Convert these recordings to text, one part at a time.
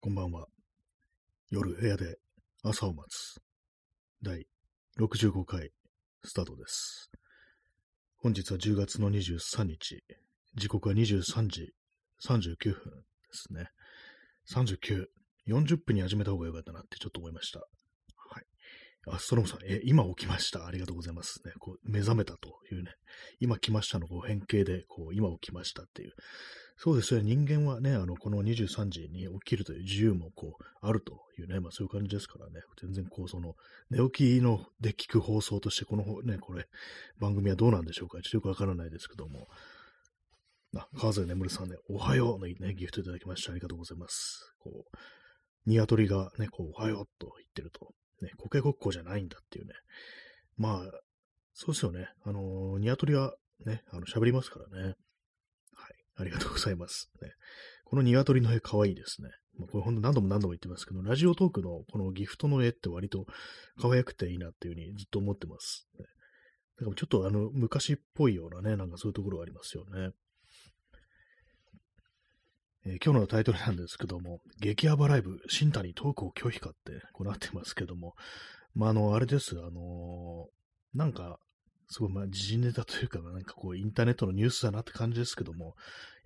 こんばんは。夜部屋で朝を待つ。第65回スタートです。本日は10月の23日。時刻は23時39分ですね。39、40分に始めた方がよかったなってちょっと思いました。はい。あ、ストロムさん、え、今起きました？ありがとうございますね。こう、目覚めたというね。今来ましたのこう変形で、こう、今起きましたっていう。そうですね。人間はね、あの、この23時に起きるという自由もこう、あるというね、まあそういう感じですからね。全然こう、その、寝起きので聞く放送として、このね、これ、番組はどうなんでしょうか。ちょっとよくわからないですけども。あ、川添眠さんね、おはようのね、ギフトいただきましてありがとうございます。こう、鶏がね、こう、おはようと言ってると、ね、コケごっこじゃないんだっていうね。まあ、そうですよね。あのー、鶏はね、あの、喋りますからね。ありがとうございます。ね、この鶏の絵可愛いですね。まあ、これほんと何度も何度も言ってますけど、ラジオトークのこのギフトの絵って割と可愛くていいなっていうふうにずっと思ってます。ね、だからちょっとあの、昔っぽいようなね、なんかそういうところがありますよね。えー今日のタイトルなんですけども、激ヤバライブ、新谷トークを拒否かって、こうなってますけども、まあ、あの、あれです、あのーなんか、すごい、まあ、時事ネタというか、なんかこう、インターネットのニュースだなって感じですけども、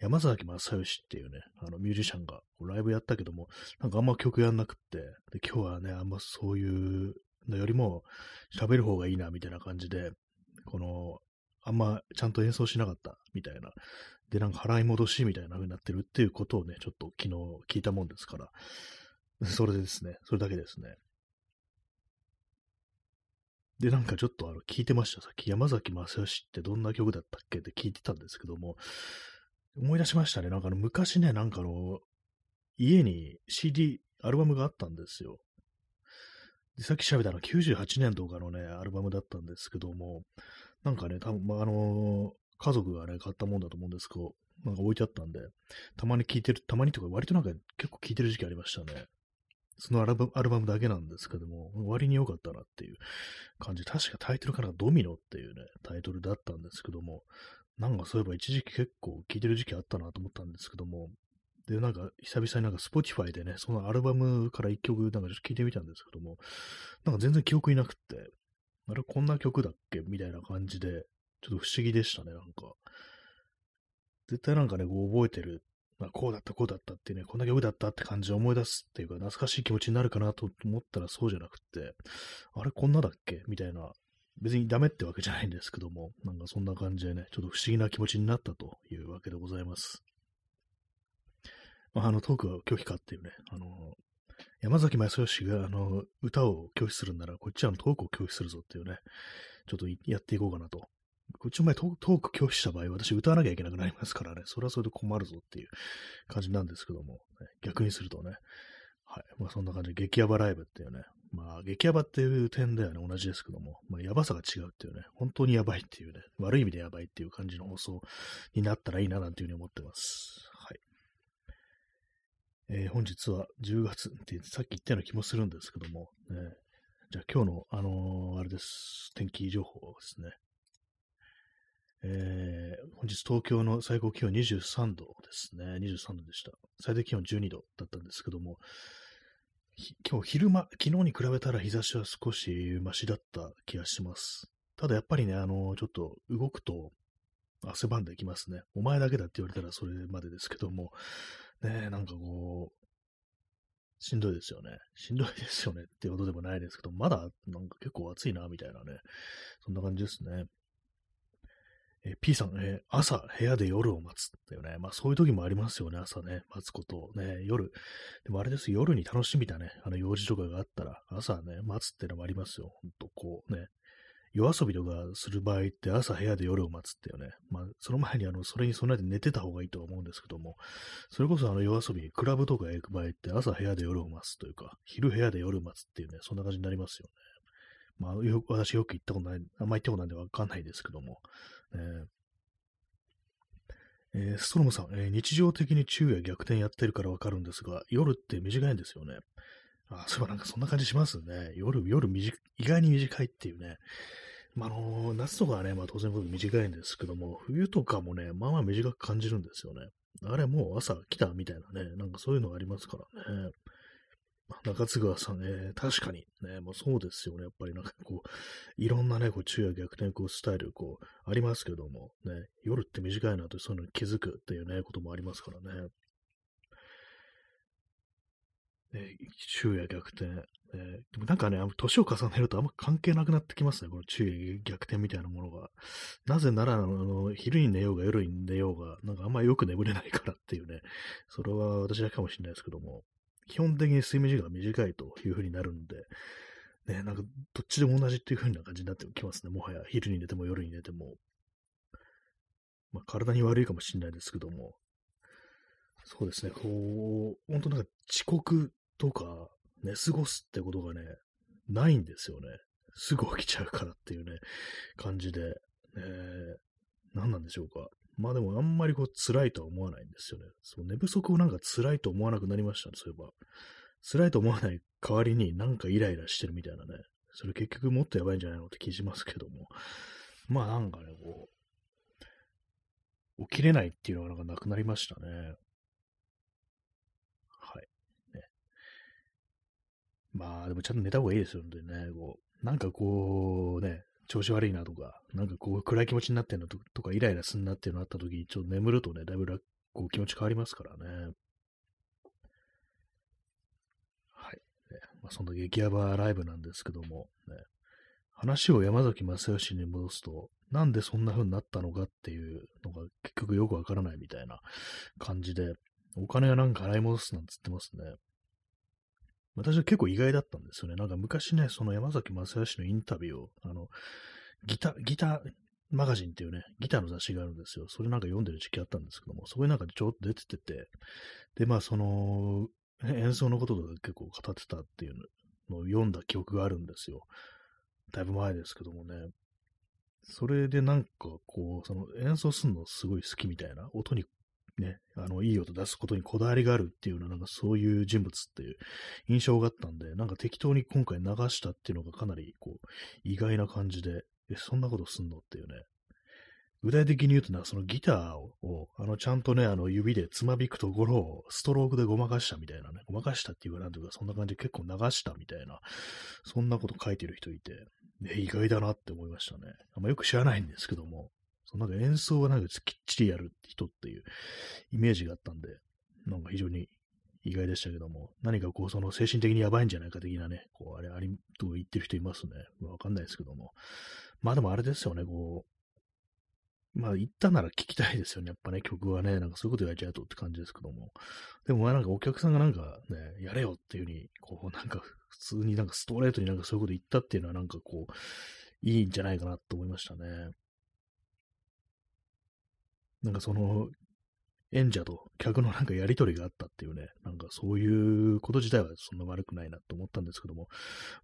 山崎正義っていうね、あの、ミュージシャンがライブやったけども、なんかあんま曲やんなくって、で、今日はね、あんまそういうのよりも、喋る方がいいな、みたいな感じで、この、あんまちゃんと演奏しなかった、みたいな。で、なんか払い戻しみたいな風になってるっていうことをね、ちょっと昨日聞いたもんですから、それでですね、それだけですね。で、なんかちょっとあの聞いてました。さっき山崎正義ってどんな曲だったっけって聞いてたんですけども、思い出しましたね。なんかあの昔ね、なんかあの、家に CD、アルバムがあったんですよ。でさっき調べたの98年とかのね、アルバムだったんですけども、なんかね、多分まあ、あの家族がね、買ったもんだと思うんですけど、なんか置いてあったんで、たまに聴いてる、たまにとか割となんか結構聴いてる時期ありましたね。そのアルバムアルバムだけなんですけども、割に良かったなっていう感じ。確かタイトルからドミノっていうね、タイトルだったんですけども、なんかそういえば一時期結構聴いてる時期あったなと思ったんですけども、で、なんか久々になんか Spotify でね、そのアルバムから一曲なんかちょっと聴いてみたんですけども、なんか全然記憶いなくって、あれこんな曲だっけみたいな感じで、ちょっと不思議でしたね、なんか。絶対なんかね、こう覚えてる。まあ、こうだった、こうだったってね、こんな曲だったって感じで思い出すっていうか、懐かしい気持ちになるかなと思ったらそうじゃなくって、あれこんなだっけみたいな。別にダメってわけじゃないんですけども、なんかそんな感じでね、ちょっと不思議な気持ちになったというわけでございます。まあ、あの、トークは拒否かっていうね、あの、山崎正義が、あの、歌を拒否するんなら、こっちはトークを拒否するぞっていうね、ちょっとやっていこうかなと。こっちの前トーク拒否した場合、私歌わなきゃいけなくなりますからね、それはそれで困るぞっていう感じなんですけども、ね、逆にするとね、はい。まあそんな感じで、激ヤバライブっていうね、まあ激ヤバっていう点ではね、同じですけども、まあヤバさが違うっていうね、本当にヤバいっていうね、悪い意味でヤバいっていう感じの放送になったらいいななんていうふうに思ってます。はい。えー本日は10月ってさっき言ったような気もするんですけども、ね、じゃあ今日の、あのーあれです、天気情報ですね。えー本日東京の最高気温23度ですね。23度でした。最低気温12度だったんですけども、今日昼間、昨日に比べたら日差しは少しマシだった気がします。ただやっぱりね、あのちょっと動くと汗ばんできますね。お前だけだって言われたらそれまでですけども、ね、なんかこう、しんどいですよね。しんどいですよねってことでもないですけど、まだなんか結構暑いな、みたいなね。そんな感じですね。え P さん、え朝部屋で夜を待つっていうね。まあそういう時もありますよね、朝ね。待つことをね。夜。でもあれです、夜に楽しみだね。あの用事とかがあったら、朝ね、待つっていうのもありますよ。ほんとこうね。夜遊びとかする場合って朝部屋で夜を待つっていうね。まあその前にあの、それに備えて寝てた方がいいとは思うんですけども、それこそあの夜遊び、クラブとか行く場合って朝部屋で夜を待つというか、昼部屋で夜を待つっていうね、そんな感じになりますよね。まあ、よ私よく行ったことない、あんま行ったことないんでわかんないですけども、えーえーストロムさん、えー日常的に昼夜逆転やってるからわかるんですが、夜って短いんですよね。あ、そういえばなんかそんな感じしますね。夜、夜短、意外に短いっていうね。まあ、あのー夏とかはね、まあ当然僕短いんですけども、冬とかもね、まあまあ短く感じるんですよね。あれもう朝来たみたいなね、なんかそういうのがありますからね。中津川さんね、確かにね、もうそうですよね。やっぱりなんかこう、いろんなね、こう、昼夜逆転こうスタイル、こう、ありますけども、ね、夜って短いなとそういうのに気づくっていうね、こともありますからね。ね、昼夜逆転。えー、でもなんかね、年を重ねるとあんま関係なくなってきますね、この昼夜逆転みたいなものが。なぜなら、あの、昼に寝ようが夜に寝ようが、なんかあんまよく眠れないからっていうね、それは私だけかもしれないですけども、基本的に睡眠時間が短いという風になるんで、ね、なんかどっちでも同じっていう風な感じになってきますね、もはや。昼に寝ても夜に寝ても。まあ、体に悪いかもしれないですけども、そうですね、こう、本当なんか遅刻とか寝過ごすってことがね、ないんですよね。すぐ起きちゃうからっていうね、感じで、ね、何なんでしょうか。まあでもあんまりこう辛いとは思わないんですよね。そう、寝不足をなんか辛いと思わなくなりましたね、そういえば。辛いと思わない代わりになんかイライラしてるみたいなね。それ結局もっとやばいんじゃないのって気しますけども。まあなんかね、こう、起きれないっていうのがなんかなくなりましたね。はい。ね。まあでもちゃんと寝た方がいいですよ、ね。こう、なんかこう、ね、調子悪いなとか、なんかこう暗い気持ちになってんのとか、イライラすんなっていうのあった時、ちょっと眠るとね、だいぶこう気持ち変わりますからね。はい。ねまあ、そんな激ヤバライブなんですけども、ね、話を山崎正義に戻すと、なんでそんな風になったのかっていうのが結局よくわからないみたいな感じで、お金はなんか洗い戻すなんつってますね。私は結構意外だったんですよね。なんか昔ね、その山崎正義のインタビューを、あの、ギター、ギターマガジンっていうね、ギターの雑誌があるんですよ。それなんか読んでる時期あったんですけども、そこになんかちょっと出ててて、で、まあその、演奏のこととか結構語ってたっていうのを読んだ記憶があるんですよ。だいぶ前ですけどもね。それでなんかこう、その演奏するのすごい好きみたいな、音にね、あの、いい音出すことにこだわりがあるっていうのは、なんかそういう人物っていう印象があったんで、なんか適当に今回流したっていうのがかなり、こう、意外な感じで、え、そんなことすんのっていうね。具体的に言うとな、そのギターを、あの、ちゃんとね、あの、指でつまびくところを、ストロークでごまかしたみたいなね、ごまかしたっていうか、なんというか、そんな感じで結構流したみたいな、そんなこと書いてる人いて、ね、意外だなって思いましたね。あんまよく知らないんですけども、なんか演奏はなんかきっちりやる人っていうイメージがあったんで、なんか非常に意外でしたけども、何かこう、その精神的にやばいんじゃないか的なね、こう、あれ、あり、と言ってる人いますね。わかんないですけども。まあでもあれですよね、こう、まあ言ったなら聞きたいですよね、やっぱね、曲はね、なんかそういうこと言われちゃうとって感じですけども。でもまあなんかお客さんがなんかね、やれよっていうふうに、こう、なんか普通になんかストレートになんかそういうこと言ったっていうのはなんかこう、いいんじゃないかなと思いましたね。なんかその、演者と客のなんかやりとりがあったっていうね、なんかそういうこと自体はそんな悪くないなと思ったんですけども、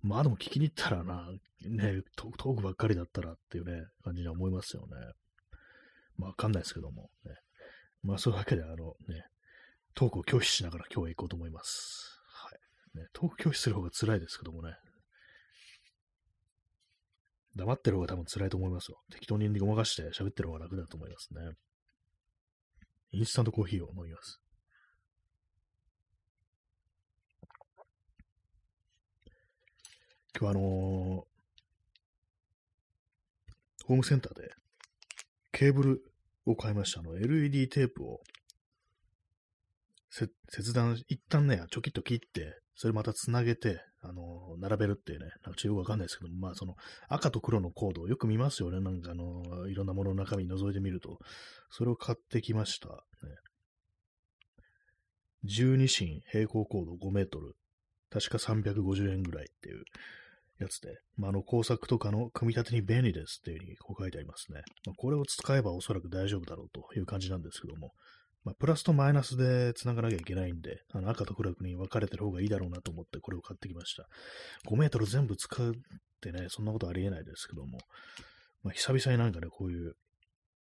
まあでも聞きに行ったらな、ね、トークばっかりだったらっていうね、感じには思いますよね。まあわかんないですけども、ね。まあそういうわけで、あのね、トークを拒否しながら今日は行こうと思います。はい。ね、トーク拒否する方が辛いですけどもね。黙ってる方が多分辛いと思いますよ。適当にごまかして喋ってる方が楽だと思いますね。インスタントコーヒーを飲みます。今日あのー、ホームセンターでケーブルを買いました。あの、LED テープを切断、一旦ね、ちょきっと切って、それまたつなげて、あの、並べるっていうね、なんかちょっとよくわかんないですけど、まあその赤と黒のコードをよく見ますよね。なんかあの、いろんなものの中身覗いてみると。それを買ってきました。ね、12芯平行コード5メートル。確か350円ぐらいっていうやつで、まあ、あの工作とかの組み立てに便利ですっていうふうにこう書いてありますね。まあ、これを使えばおそらく大丈夫だろうという感じなんですけども、まあ、プラスとマイナスで繋がなきゃいけないんで、あの赤と黒に分かれてる方がいいだろうなと思ってこれを買ってきました。5メートル全部使うってね、そんなことありえないですけども、まあ、久々になんかね、こういう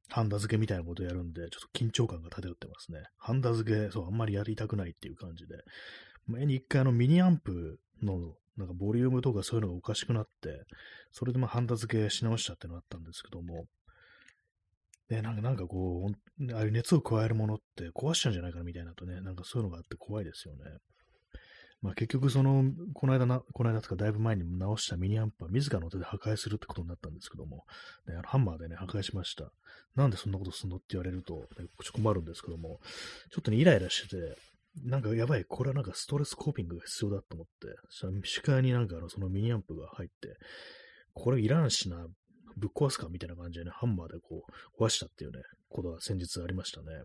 ハンダ付けみたいなことやるんで、ちょっと緊張感が漂ってますね。ハンダ付け、そう、あんまりやりたくないっていう感じで。前に一回あのミニアンプのなんかボリュームとかそういうのがおかしくなって、それでまあハンダ付けし直したってのがあったんですけども、で、なんか、なんかこう、ああいう熱を加えるものって壊しちゃうんじゃないかなみたいなとね、なんかそういうのがあって怖いですよね。まあ結局その、この間な、この間とかだいぶ前に直したミニアンプは自らの手で破壊するってことになったんですけども、ね、あのハンマーでね、破壊しました。なんでそんなことすんのって言われると、ね、困るんですけども、ちょっとね、イライラしてて、なんかやばい、これはなんかストレスコーピングが必要だと思って、その視界になんかあのそのミニアンプが入って、これいらんしな、ぶっ壊すかみたいな感じでね、ハンマーでこう、壊したっていうね、ことが先日ありましたね。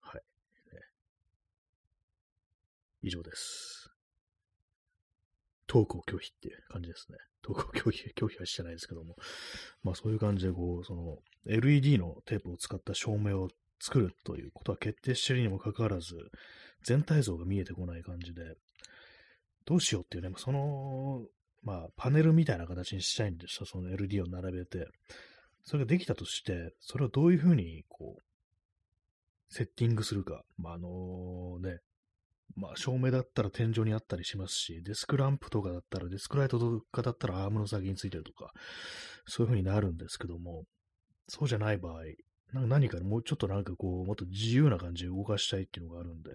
はい。ね、以上です。トークを拒否っていう感じですね。トークを拒否、拒否はしてないですけども。まあそういう感じで、こう、その、LED のテープを使った照明を作るということは決定してるにもかかわらず、全体像が見えてこない感じで、どうしようっていうね、その、まあ、パネルみたいな形にしたいんですよ、その LD を並べて。それができたとして、それをどういうふうに、こう、セッティングするか。まあ、あのね、まあ、照明だったら天井にあったりしますし、デスクランプとかだったら、デスクライトとかだったらアームの先についてるとか、そういう風になるんですけども、そうじゃない場合、何かもうちょっとなんかこう、もっと自由な感じで動かしたいっていうのがあるんで、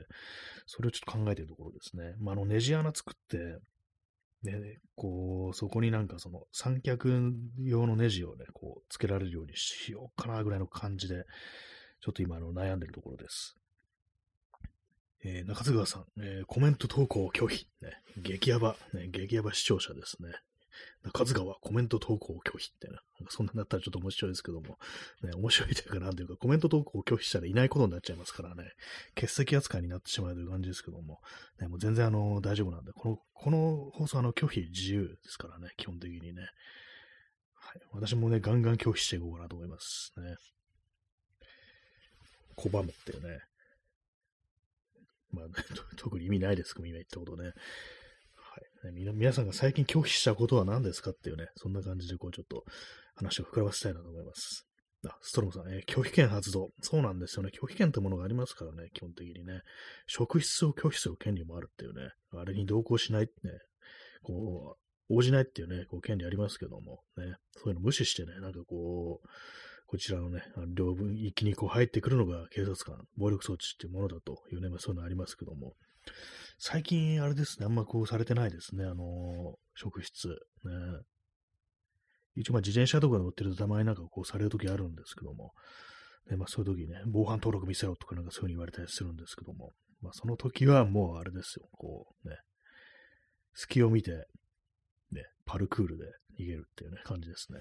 それをちょっと考えてるところですね。まあ、あの、ネジ穴作って、ね、こう、そこになんかその三脚用のネジをね、こう、つけられるようにしようかなぐらいの感じで、ちょっと今、あの、悩んでるところです。えー、中津川さん、えー、コメント投稿拒否、ね、激ヤバ、ね、激ヤバ視聴者ですね。中津川コメント投稿を拒否ってね、なんかそんなになったらちょっと面白いですけども、ね、面白いというかなというか、コメント投稿を拒否したらいないことになっちゃいますからね、欠席扱いになってしまうという感じですけども、ね、もう全然あの、大丈夫なんで、この、この放送あの、拒否自由ですからね、基本的にね。はい。私もね、ガンガン拒否していこうかなと思いますね。拒むっていうね。まあ、特に意味ないですけど、今言ったことね。はいね、皆さんが最近拒否したことは何ですかっていうね、そんな感じでこうちょっと話を膨らませたいなと思います。あ、ストロムさん、えー、拒否権発動。そうなんですよね。拒否権ってものがありますからね、基本的にね。職質を拒否する権利もあるっていうね。あれに同行しないってね、こう、応じないっていうね、こう権利ありますけども、ね。そういうの無視してね、なんかこう、こちらのね、両分域にこう入ってくるのが警察官、暴力装置っていうものだというね、まあそういうのありますけども、最近、あれですね、あんまこうされてないですね、あの職質。ね。一応、ま、自転車とか乗ってるとたまになんかこうされるときあるんですけども、ね、まあ、そういうときね、防犯登録見せろとかなんかそういうふうに言われたりするんですけども、まあ、その時はもうあれですよ、こうね、隙を見て、ね、パルクールで逃げるっていうね、感じですね。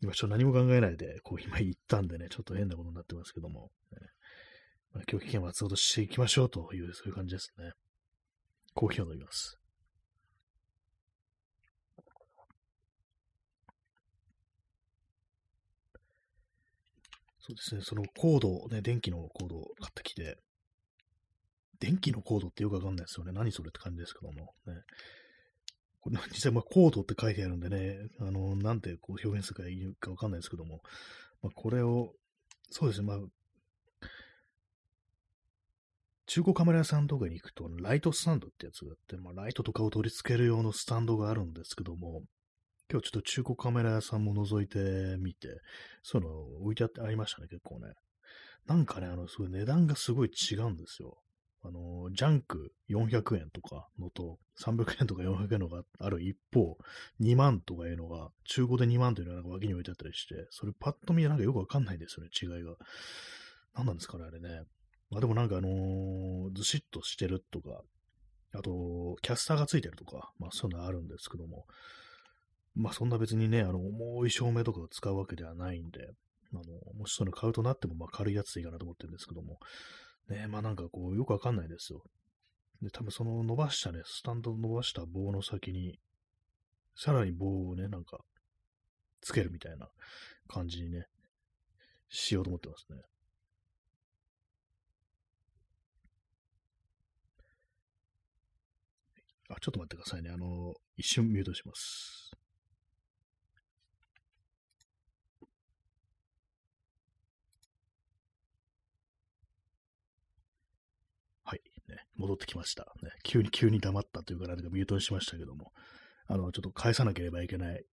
今ちょっと何も考えないで、こう今言ったんでね、ちょっと変なことになってますけども、ね、今日危険を発動していきましょうという、そういう感じですね。コーヒーを飲みます。そうですね、そのコード、ね、電気のコードを買ってきて、電気のコードってよくわかんないですよね。何それって感じですけども。ね、これ実際、まあ、コードって書いてあるんでね、あの、なんてこう表現するかいいかわかんないですけども、まあ、これを、そうですね、まあ、中古カメラ屋さんとかに行くと、ライトスタンドってやつがあって、まあ、ライトとかを取り付ける用のスタンドがあるんですけども、今日ちょっと中古カメラ屋さんも覗いてみて、その置いてあってありましたね、結構ね。なんかね、あの、すごい値段がすごい違うんですよ。あの、ジャンク400円とかのと、300円とか400円のがある一方、2万とかいうのが、中古で2万というのがなんか脇に置いてあったりして、それパッと見なんかよくわかんないですよね、違いが。何なんですかね、あれね。まあでもなんかあのー、ずしっとしてるとか、あと、キャスターがついてるとか、まあそういうのあるんですけども、まあそんな別にね、あの、重い照明とかを使うわけではないんで、あの、もしそういうの買うとなっても、まあ軽いやつでいいかなと思ってるんですけども、ね、まあなんかこう、よくわかんないですよ。で、多分その伸ばしたね、スタンド伸ばした棒の先に、さらに棒をね、なんか、つけるみたいな感じにね、しようと思ってますね。あ、ちょっと待ってくださいね。あの、一瞬ミュートします。はい。ね、戻ってきました。ね、急に急に黙ったというか、なんかミュートにしましたけども、あの、ちょっと返さなければいけない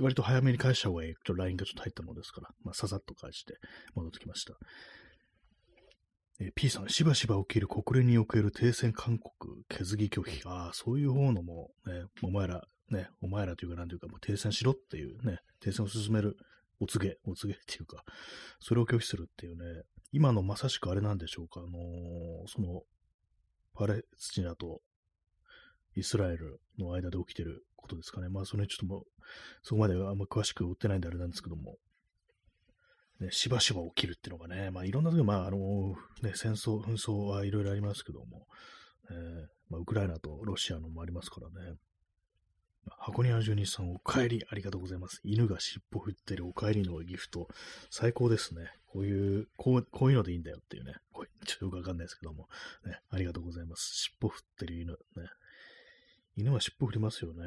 割と早めに返した方がいい。ちょっと LINE がちょっと入ったものですから、まあ、ささっと返して戻ってきました。え、P さん、しばしば起きる国連における停戦勧告、決議拒否。ああ、そういう方のも、ね、お前ら、ね、お前らというか、なんていうか、もう停戦しろっていうね、停戦を進めるお告げ、お告げっていうか、それを拒否するっていうね、今のまさしくあれなんでしょうか、あのー、その、パレスチナとイスラエルの間で起きてることですかね。まあ、それちょっともう、そこまであんま詳しく追ってないんであれなんですけども、ね、しばしば起きるっていうのがね、まあ、いろんな時、まあ、あのね、戦争、紛争はいろいろありますけども、えーまあ、ウクライナとロシアのもありますからね。箱庭住人さん、お帰りありがとうございます。犬が尻尾振ってるお帰りのギフト。最高ですね。こういう、こう、こういうのでいいんだよっていうね。こうちょっとよくわかんないですけども。ね、ありがとうございます。尻尾振ってる犬。ね。犬は尻尾振りますよね。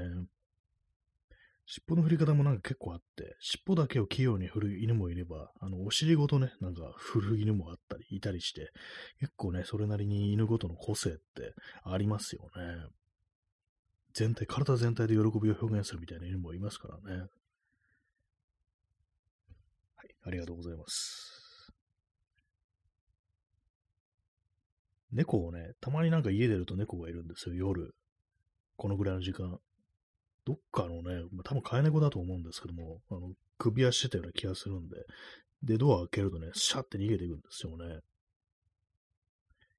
尻尾の振り方もなんか結構あって、尻尾だけを器用に振る犬もいれば、あの、お尻ごとね、なんか振る犬もあったり、いたりして、結構ね、それなりに犬ごとの個性ってありますよね。全体、体全体で喜びを表現するみたいな犬もいますからね。はい、ありがとうございます。猫をね、たまになんか家出ると猫がいるんですよ、夜。このぐらいの時間。どっかのね、まあ、多分飼い猫だと思うんですけども、あの、首輪してたような気がするんで、で、ドア開けるとね、シャって逃げていくんですよね。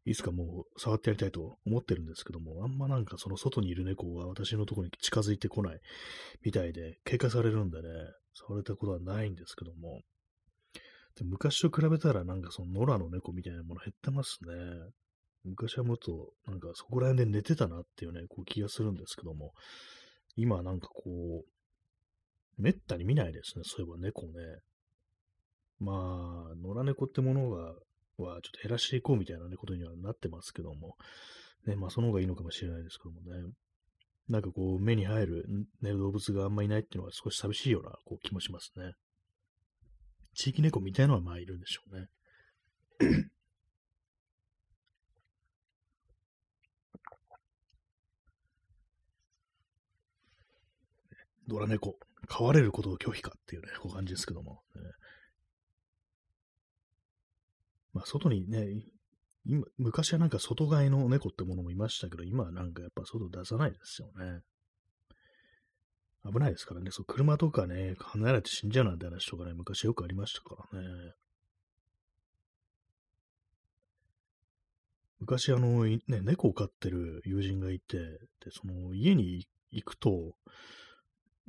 いつかもう触ってやりたいと思ってるんですけども、あんまなんかその外にいる猫が私のところに近づいてこないみたいで、警戒されるんでね、触れたことはないんですけども、で昔と比べたらなんかその野良の猫みたいなもの減ってますね。昔はもっとなんかそこら辺で寝てたなっていうね、こう気がするんですけども、今なんかこう、めったに見ないですね、そういえば猫ね。まあ、野良猫ってものがはちょっと減らしていこうみたいな、ね、ことにはなってますけども、ね、まあその方がいいのかもしれないですけどもね。なんかこう、目に入る、ね、動物があんまりいないっていうのは少し寂しいようなこう気もしますね。地域猫みたいのはまあいるんでしょうね。ドラ猫、飼われることを拒否かっていうね、こう感じですけども、ね、まあ、外にね、今、昔はなんか外飼いの猫ってものもいましたけど、今はなんかやっぱ外出さないですよね。危ないですからね、そう、車とかね、離れて死んじゃうなんて話とかね、昔よくありましたからね。昔あの、ね、猫を飼ってる友人がいて、で、その家に行くと、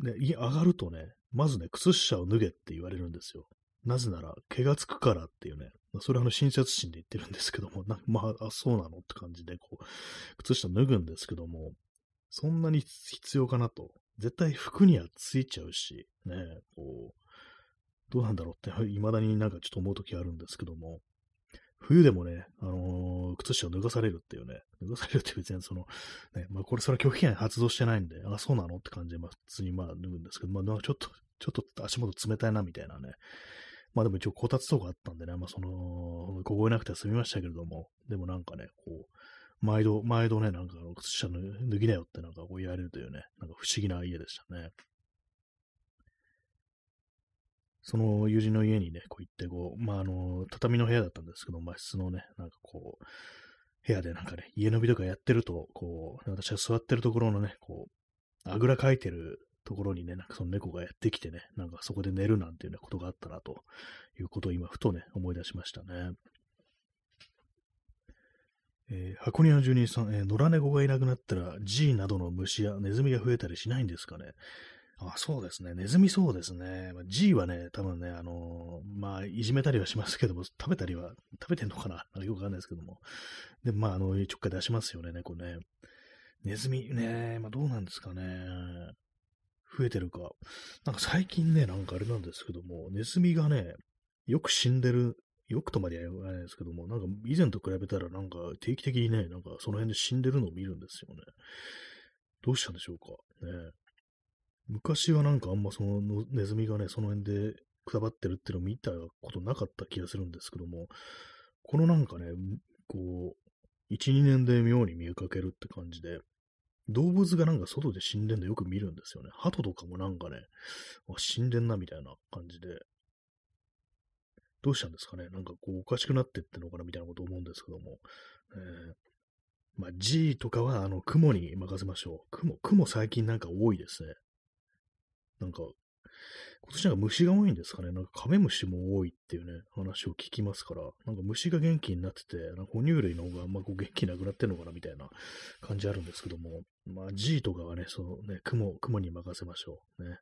ね、上がるとね、まずね、靴下を脱げって言われるんですよ。なぜなら、毛がつくからっていうね、まあそれはあの親切心で言ってるんですけども、まあ、あ、そうなのって感じで、こう、靴下脱ぐんですけども、そんなに必要かなと。絶対服にはついちゃうし、ね、こう、どうなんだろうって、未だになんかちょっと思うときあるんですけども、冬でもね、あのー、靴下を脱がされるっていうね、脱がされるって別にその、ね、まあこれそれは拒否権発動してないんで、あ、そうなのって感じで、まあ普通にまあ脱ぐんですけど、まあなんかちょっと、ちょっと足元冷たいなみたいなね、まあでも一応こたつとかあったんでね、まあその、凍えなくて済みましたけれども、でもなんかね、こう、毎度、毎度ね、なんか靴下脱ぎなよってなんかこう言われるというね、なんか不思議な家でしたね。その友人の家にね、こう行って、こう、まあ、あの、畳の部屋だったんですけど、まあ、室のね、なんかこう、部屋でなんかね、家飲みとかやってると、こう、私が座ってるところのね、こう、あぐらかいてるところにね、なんかその猫がやってきてね、なんかそこで寝るなんていうね、ことがあったな、ということを今、ふとね、思い出しましたね。えー、箱庭の住人さん、えー、野良猫がいなくなったら G などの虫やネズミが増えたりしないんですかね。あそうですね。ネズミそうですね。まあ、G はね、多分ね、あのー、まあ、いじめたりはしますけども、食べたりは、食べてんのかな？よくわかんないですけども。で、まあ、あの、ちょっかい出しますよね、猫ね。ネズミね、まあ、どうなんですかね。増えてるか。なんか最近ね、なんかあれなんですけども、ネズミがね、よく死んでる、よくとまでは言わないですけども、なんか以前と比べたらなんか定期的にね、なんかその辺で死んでるのを見るんですよね。どうしたんでしょうか。ね。昔はなんかあんまそのネズミがね、その辺でくたばってるっていうのを見たことなかった気がするんですけども、このなんかね、こう、1、2年で妙に見かけるって感じで、動物がなんか外で死んでんのよく見るんですよね。鳩とかもなんかね、あ死んでんなみたいな感じで。どうしたんですかね？なんかこうおかしくなってってのかなみたいなこと思うんですけども。えー、まあ G とかはあの雲に任せましょう。雲、雲最近なんか多いですね。なんか今年なんか虫が多いんですかね？なんかカメムシも多いっていうね、話を聞きますから、なんか虫が元気になってて、なんか哺乳類の方があんまこう元気なくなってるのかなみたいな感じあるんですけども、まあ G とかはね、そのね、雲、雲に任せましょう。ね。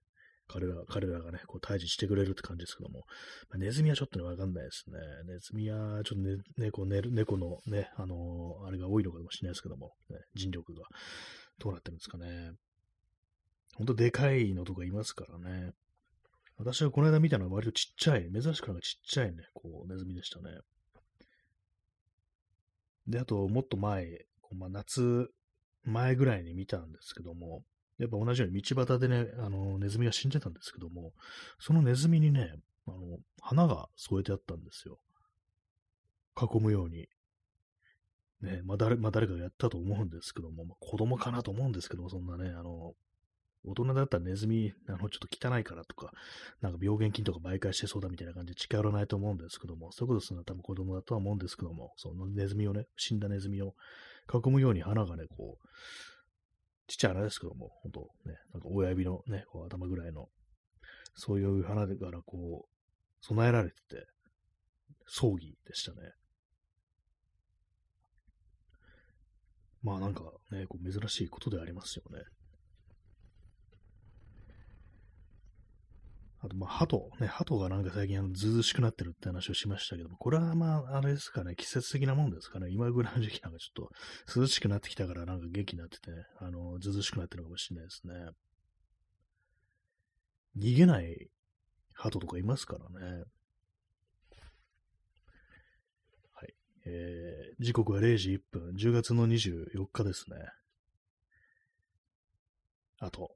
彼ら、彼らがね、こう退治してくれるって感じですけども、まあ、ネズミはちょっとね、わかんないですね。ネズミは、ちょっとね、猫、ね、猫のね、あのー、あれが多いのかもしれないですけども、ね、人力がどうなってるんですかね。ほんとでかいのとかいますからね。私がこの間見たのは割とちっちゃい、珍しくなんかちっちゃいね、こう、ネズミでしたね。で、あと、もっと前、まあ、夏前ぐらいに見たんですけども、やっぱ同じように道端でね、あの、ネズミが死んでたんですけども、そのネズミにね、あの、花が添えてあったんですよ。囲むように。ね、まあ誰、まあ誰かがやったと思うんですけども、まあ、子供かなと思うんですけども、そんなね、あの、大人だったらネズミ、あの、ちょっと汚いからとか、なんか病原菌とか媒介してそうだみたいな感じで近寄らないと思うんですけども、そういうことするのは多分子供だとは思うんですけども、そのネズミをね、死んだネズミを囲むように花がね、こう、ちっちゃい花ですけども、本当ね、なんか親指のね、こう頭ぐらいの、そういう花からこう、備えられてて、葬儀でしたね。まあなんかね、こう珍しいことでありますよね。あと、まあ、鳩、ね、鳩がなんか最近あの、ずうしくなってるって話をしましたけども、これはまあ、あれですかね、季節的なもんですかね。今ぐらいの時期なんかちょっと涼しくなってきたからなんか元気になってて、あの、ずうしくなってるかもしれないですね。逃げない鳩とかいますからね。はい。えー、時刻は0時1分、10月の24日ですね。あと、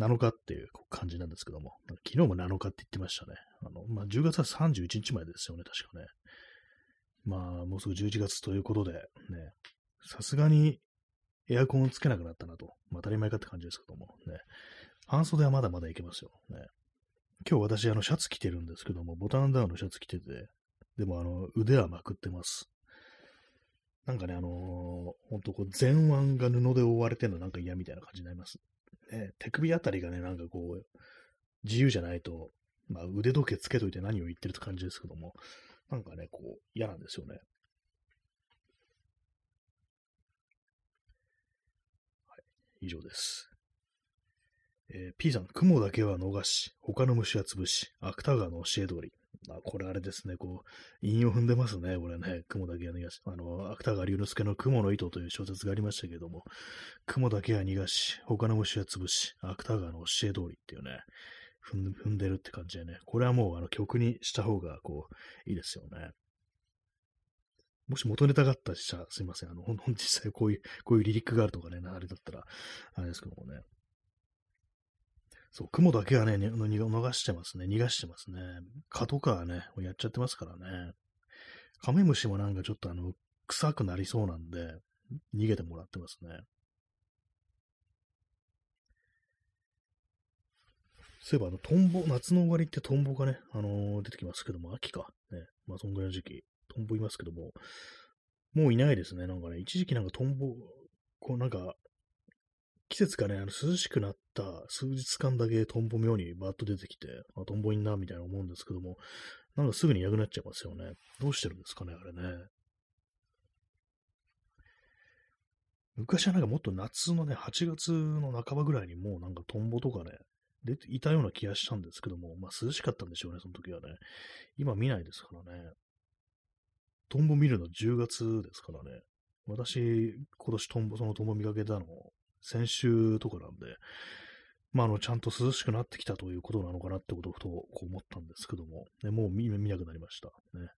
7日っていう感じなんですけども、昨日も7日って言ってましたね。あの、まあ、10月は31日前ですよね、確かね。まあ、もうすぐ11月ということで、ね、さすがにエアコンをつけなくなったなと、まあ、当たり前かって感じですけども、ね、半袖はまだまだいけますよ。ね、今日私、あの、シャツ着てるんですけども、ボタンダウンのシャツ着てて、でも、あの、腕はまくってます。なんかね、あのー、ほんとこう、前腕が布で覆われてるのなんか嫌みたいな感じになります。ね、手首あたりがね、なんかこう、自由じゃないと、まあ腕時計つけといて何を言ってるって感じですけども、なんかね、こう、嫌なんですよね。はい、以上です。えー、P さん、雲だけは逃し、他の虫は潰し、芥川の教え通り。まあ、これあれですね、こう、韻を踏んでますね、これね、雲だけは逃がし、あの、芥川龍之介の雲の糸という小説がありましたけども、雲だけは逃がし、他の虫は潰し、芥川の教え通りっていうね、踏んでるって感じでね、これはもうあの曲にした方が、こう、いいですよね。もし元ネタがあったりしたら、すいません。あの、ほん 実際こういう、こういうリリックがあるとかね、あれだったら、あれですけどもね。そう、雲だけはね、逃がしてますね。逃がしてますね。蚊とかはね、やっちゃってますからね。カメムシもなんかちょっとあの、臭くなりそうなんで、逃げてもらってますね。そういえば、あの、トンボ、夏の終わりってトンボがね、あのー、出てきますけども、秋か。ね。まあ、そんぐらいの時期、トンボいますけども、もういないですね。なんかね、一時期なんかトンボ、こうなんか、季節がね、あの涼しくなった数日間だけトンボ妙にバーッと出てきて、あ、トンボいんな、みたいな思うんですけども、なんかすぐにいなくなっちゃいますよね。どうしてるんですかね、あれね。昔はなんかもっと夏のね、8月の半ばぐらいにもうなんかトンボとかね、出ていたような気がしたんですけども、まあ涼しかったんでしょうね、その時はね。今見ないですからね。トンボ見るの10月ですからね。私、今年トンボ、そのトンボ見かけたの、先週とかなんで、まあ、あの、ちゃんと涼しくなってきたということなのかなってことをふとこう思ったんですけども、ね、もう見見なくなりました。ね。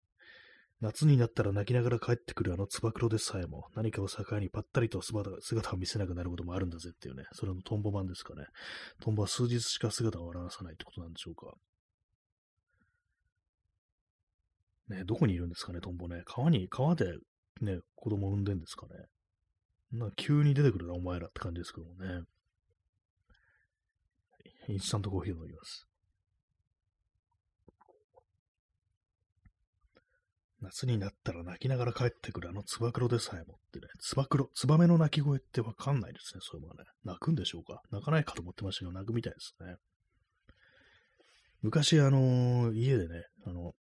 夏になったら泣きながら帰ってくるあのつば九郎でさえも何かを境にぱったりと姿を見せなくなることもあるんだぜっていうね、それのトンボ版ですかね。トンボは数日しか姿を現さないってことなんでしょうか。ね、どこにいるんですかね、トンボね。川に、川でね、子供を産んでんですかね。な急に出てくるな、お前らって感じですけどもね。インスタントコーヒー飲みます。夏になったら泣きながら帰ってくるあのつば九郎でさえもってね、つば九郎、ツバメの鳴き声ってわかんないですね、そういうのはね。泣くんでしょうか泣かないかと思ってましたけど、泣くみたいですね。昔、あのー、家でね、あの、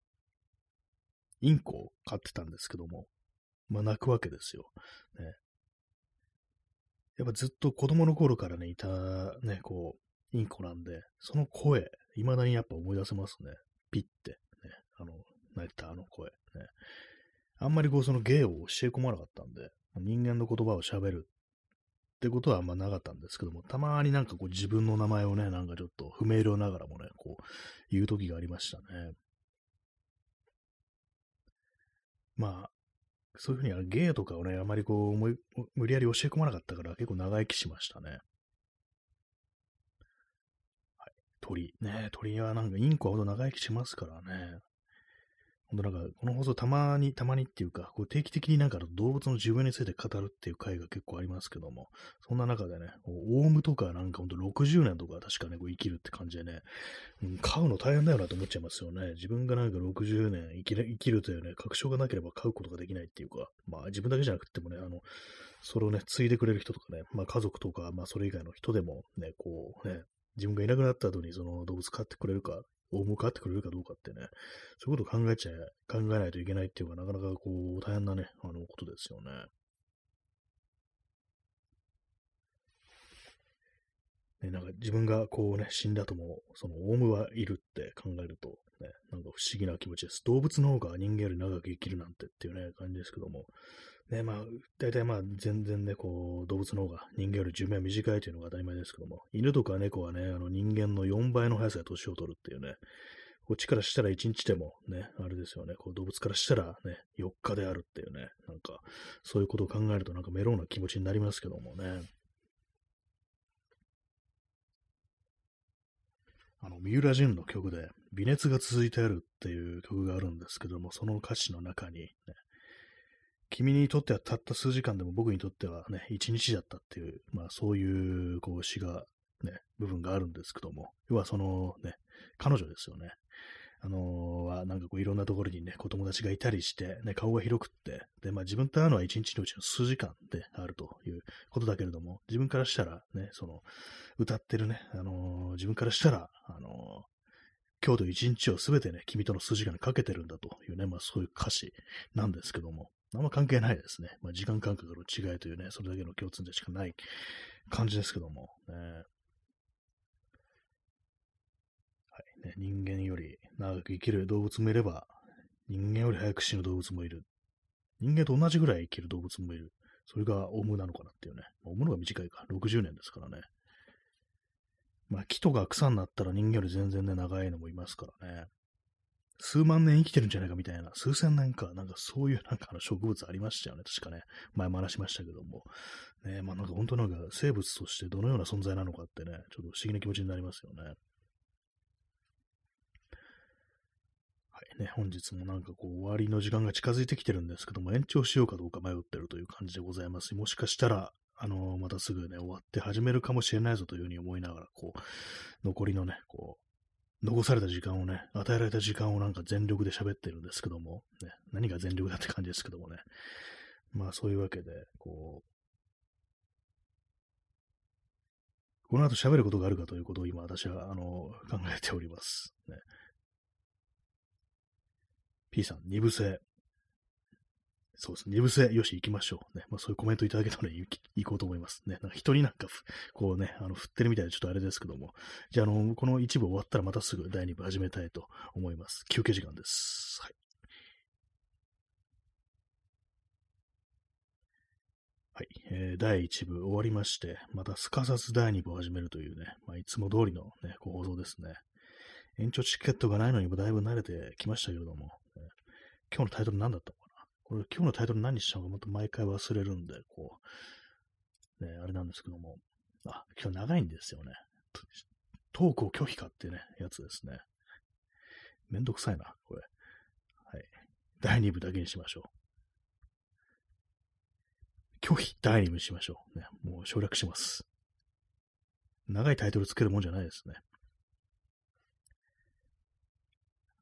インコを飼ってたんですけども、まあ泣くわけですよ。ね。やっぱずっと子供の頃からね、いたね、こう、インコなんで、その声、未だにやっぱ思い出せますね。ピッて、ね、あの、泣いたあの声。ね。あんまりこう、その芸を教え込まなかったんで、人間の言葉を喋るってことはあんまなかったんですけども、たまになんかこう自分の名前をね、なんかちょっと不明瞭ながらもね、こう、言う時がありましたね。まあ、そういうふうに芸とかをね、あまりこう思い、無理やり教え込まなかったから結構長生きしましたね。はい。鳥。ね鳥はなんかインコほど長生きしますからね。ほんとなんか、この放送たまに、たまにっていうか、こう定期的になんか動物の自分について語るっていう回が結構ありますけども、そんな中でね、オウムとかなんかほんと60年とか確かね、こう生きるって感じでね、うん、飼うの大変だよなと思っちゃいますよね。自分がなんか60年生き生きるというね、確証がなければ飼うことができないっていうか、まあ自分だけじゃなくてもね、あの、それをね、継いでくれる人とかね、まあ家族とか、まあそれ以外の人でもね、こうね、自分がいなくなった後にその動物飼ってくれるか大向かってくれるかどうかってね、そういうことを考えちゃ、考えないといけないっていうか、なかなかこう、大変なね、あの、ことですよね。ね、なんか自分がこうね、死んだとも、そのオウムはいるって考えると、ね、なんか不思議な気持ちです。動物の方が人間より長く生きるなんてっていうね、感じですけども、ね、まあ、大体まあ、全然ね、こう、動物の方が人間より寿命は短いというのが当たり前ですけども、犬とか猫はね、あの人間の4倍の速さで年を取るっていうね、こっちからしたら1日でもね、あれですよね、こう動物からしたらね、4日であるっていうね、なんか、そういうことを考えるとなんかメローな気持ちになりますけどもね。あの、三浦淳の曲で、微熱が続いてあるっていう曲があるんですけども、その歌詞の中に、ね、君にとってはたった数時間でも僕にとってはね、一日だったっていう、まあそういう、こう詩が、ね、部分があるんですけども、要はそのね、彼女ですよね。あのー、は、なんかこういろんなところにね、子友達がいたりして、ね、顔が広くって、で、まあ自分と会うのは一日のうちの数時間であるということだけれども、自分からしたらね、その、歌ってるね、あのー、自分からしたら、あのー、今日と一日をすべてね、君との数時間にかけてるんだというね、まあそういう歌詞なんですけども、あんま関係ないですね。まあ、時間感覚の違いというね、それだけの共通点しかない感じですけども、ね。はいね、人間より長く生きる動物もいれば、人間より早く死ぬ動物もいる。人間と同じぐらい生きる動物もいる。それがオウムなのかなっていうね。オウムのが短いか。60年ですからね。まあ、木とか草になったら人間より全然ね、長いのもいますからね。数万年生きてるんじゃないかみたいな、数千年か、なんかそういうなんかあの植物ありましたよね。確かね。前も話しましたけども。ねまあなんか本当なんか生物としてどのような存在なのかってね、ちょっと不思議な気持ちになりますよね。はいね、本日もなんかこう終わりの時間が近づいてきてるんですけども、延長しようかどうか迷ってるという感じでございます。もしかしたら、あのー、またすぐね、終わって始めるかもしれないぞというふうに思いながら、こう、残りのね、こう、残された時間をね、与えられた時間をなんか全力で喋ってるんですけども、ね、何が全力だって感じですけどもね。まあそういうわけで、こう、この後喋ることがあるかということを今私は、あの、考えております。ね、P さん、二部制。そうですね。二部制、よし、行きましょう。ね。まあ、そういうコメントいただけたら行こうと思います。ね。なんか人になんか、こうね、あの、振ってるみたいでちょっとあれですけども。じゃあ、あの、この一部終わったらまたすぐ第二部始めたいと思います。休憩時間です。はい。はい。えー、第1部終わりまして、またすかさず第2部を始めるというね、まあ、いつも通りのね、放送ですね。延長チケットがないのにもだいぶ慣れてきましたけれども、今日のタイトル何だった？のこれ今日のタイトル何にしたのかまた毎回忘れるんで、こう、ね、あれなんですけども、あ、今日長いんですよね。トークを拒否かっていうね、やつですね。めんどくさいな、これ。はい。第2部だけにしましょう。拒否第2部にしましょう。ね、もう省略します。長いタイトルつけるもんじゃないですね。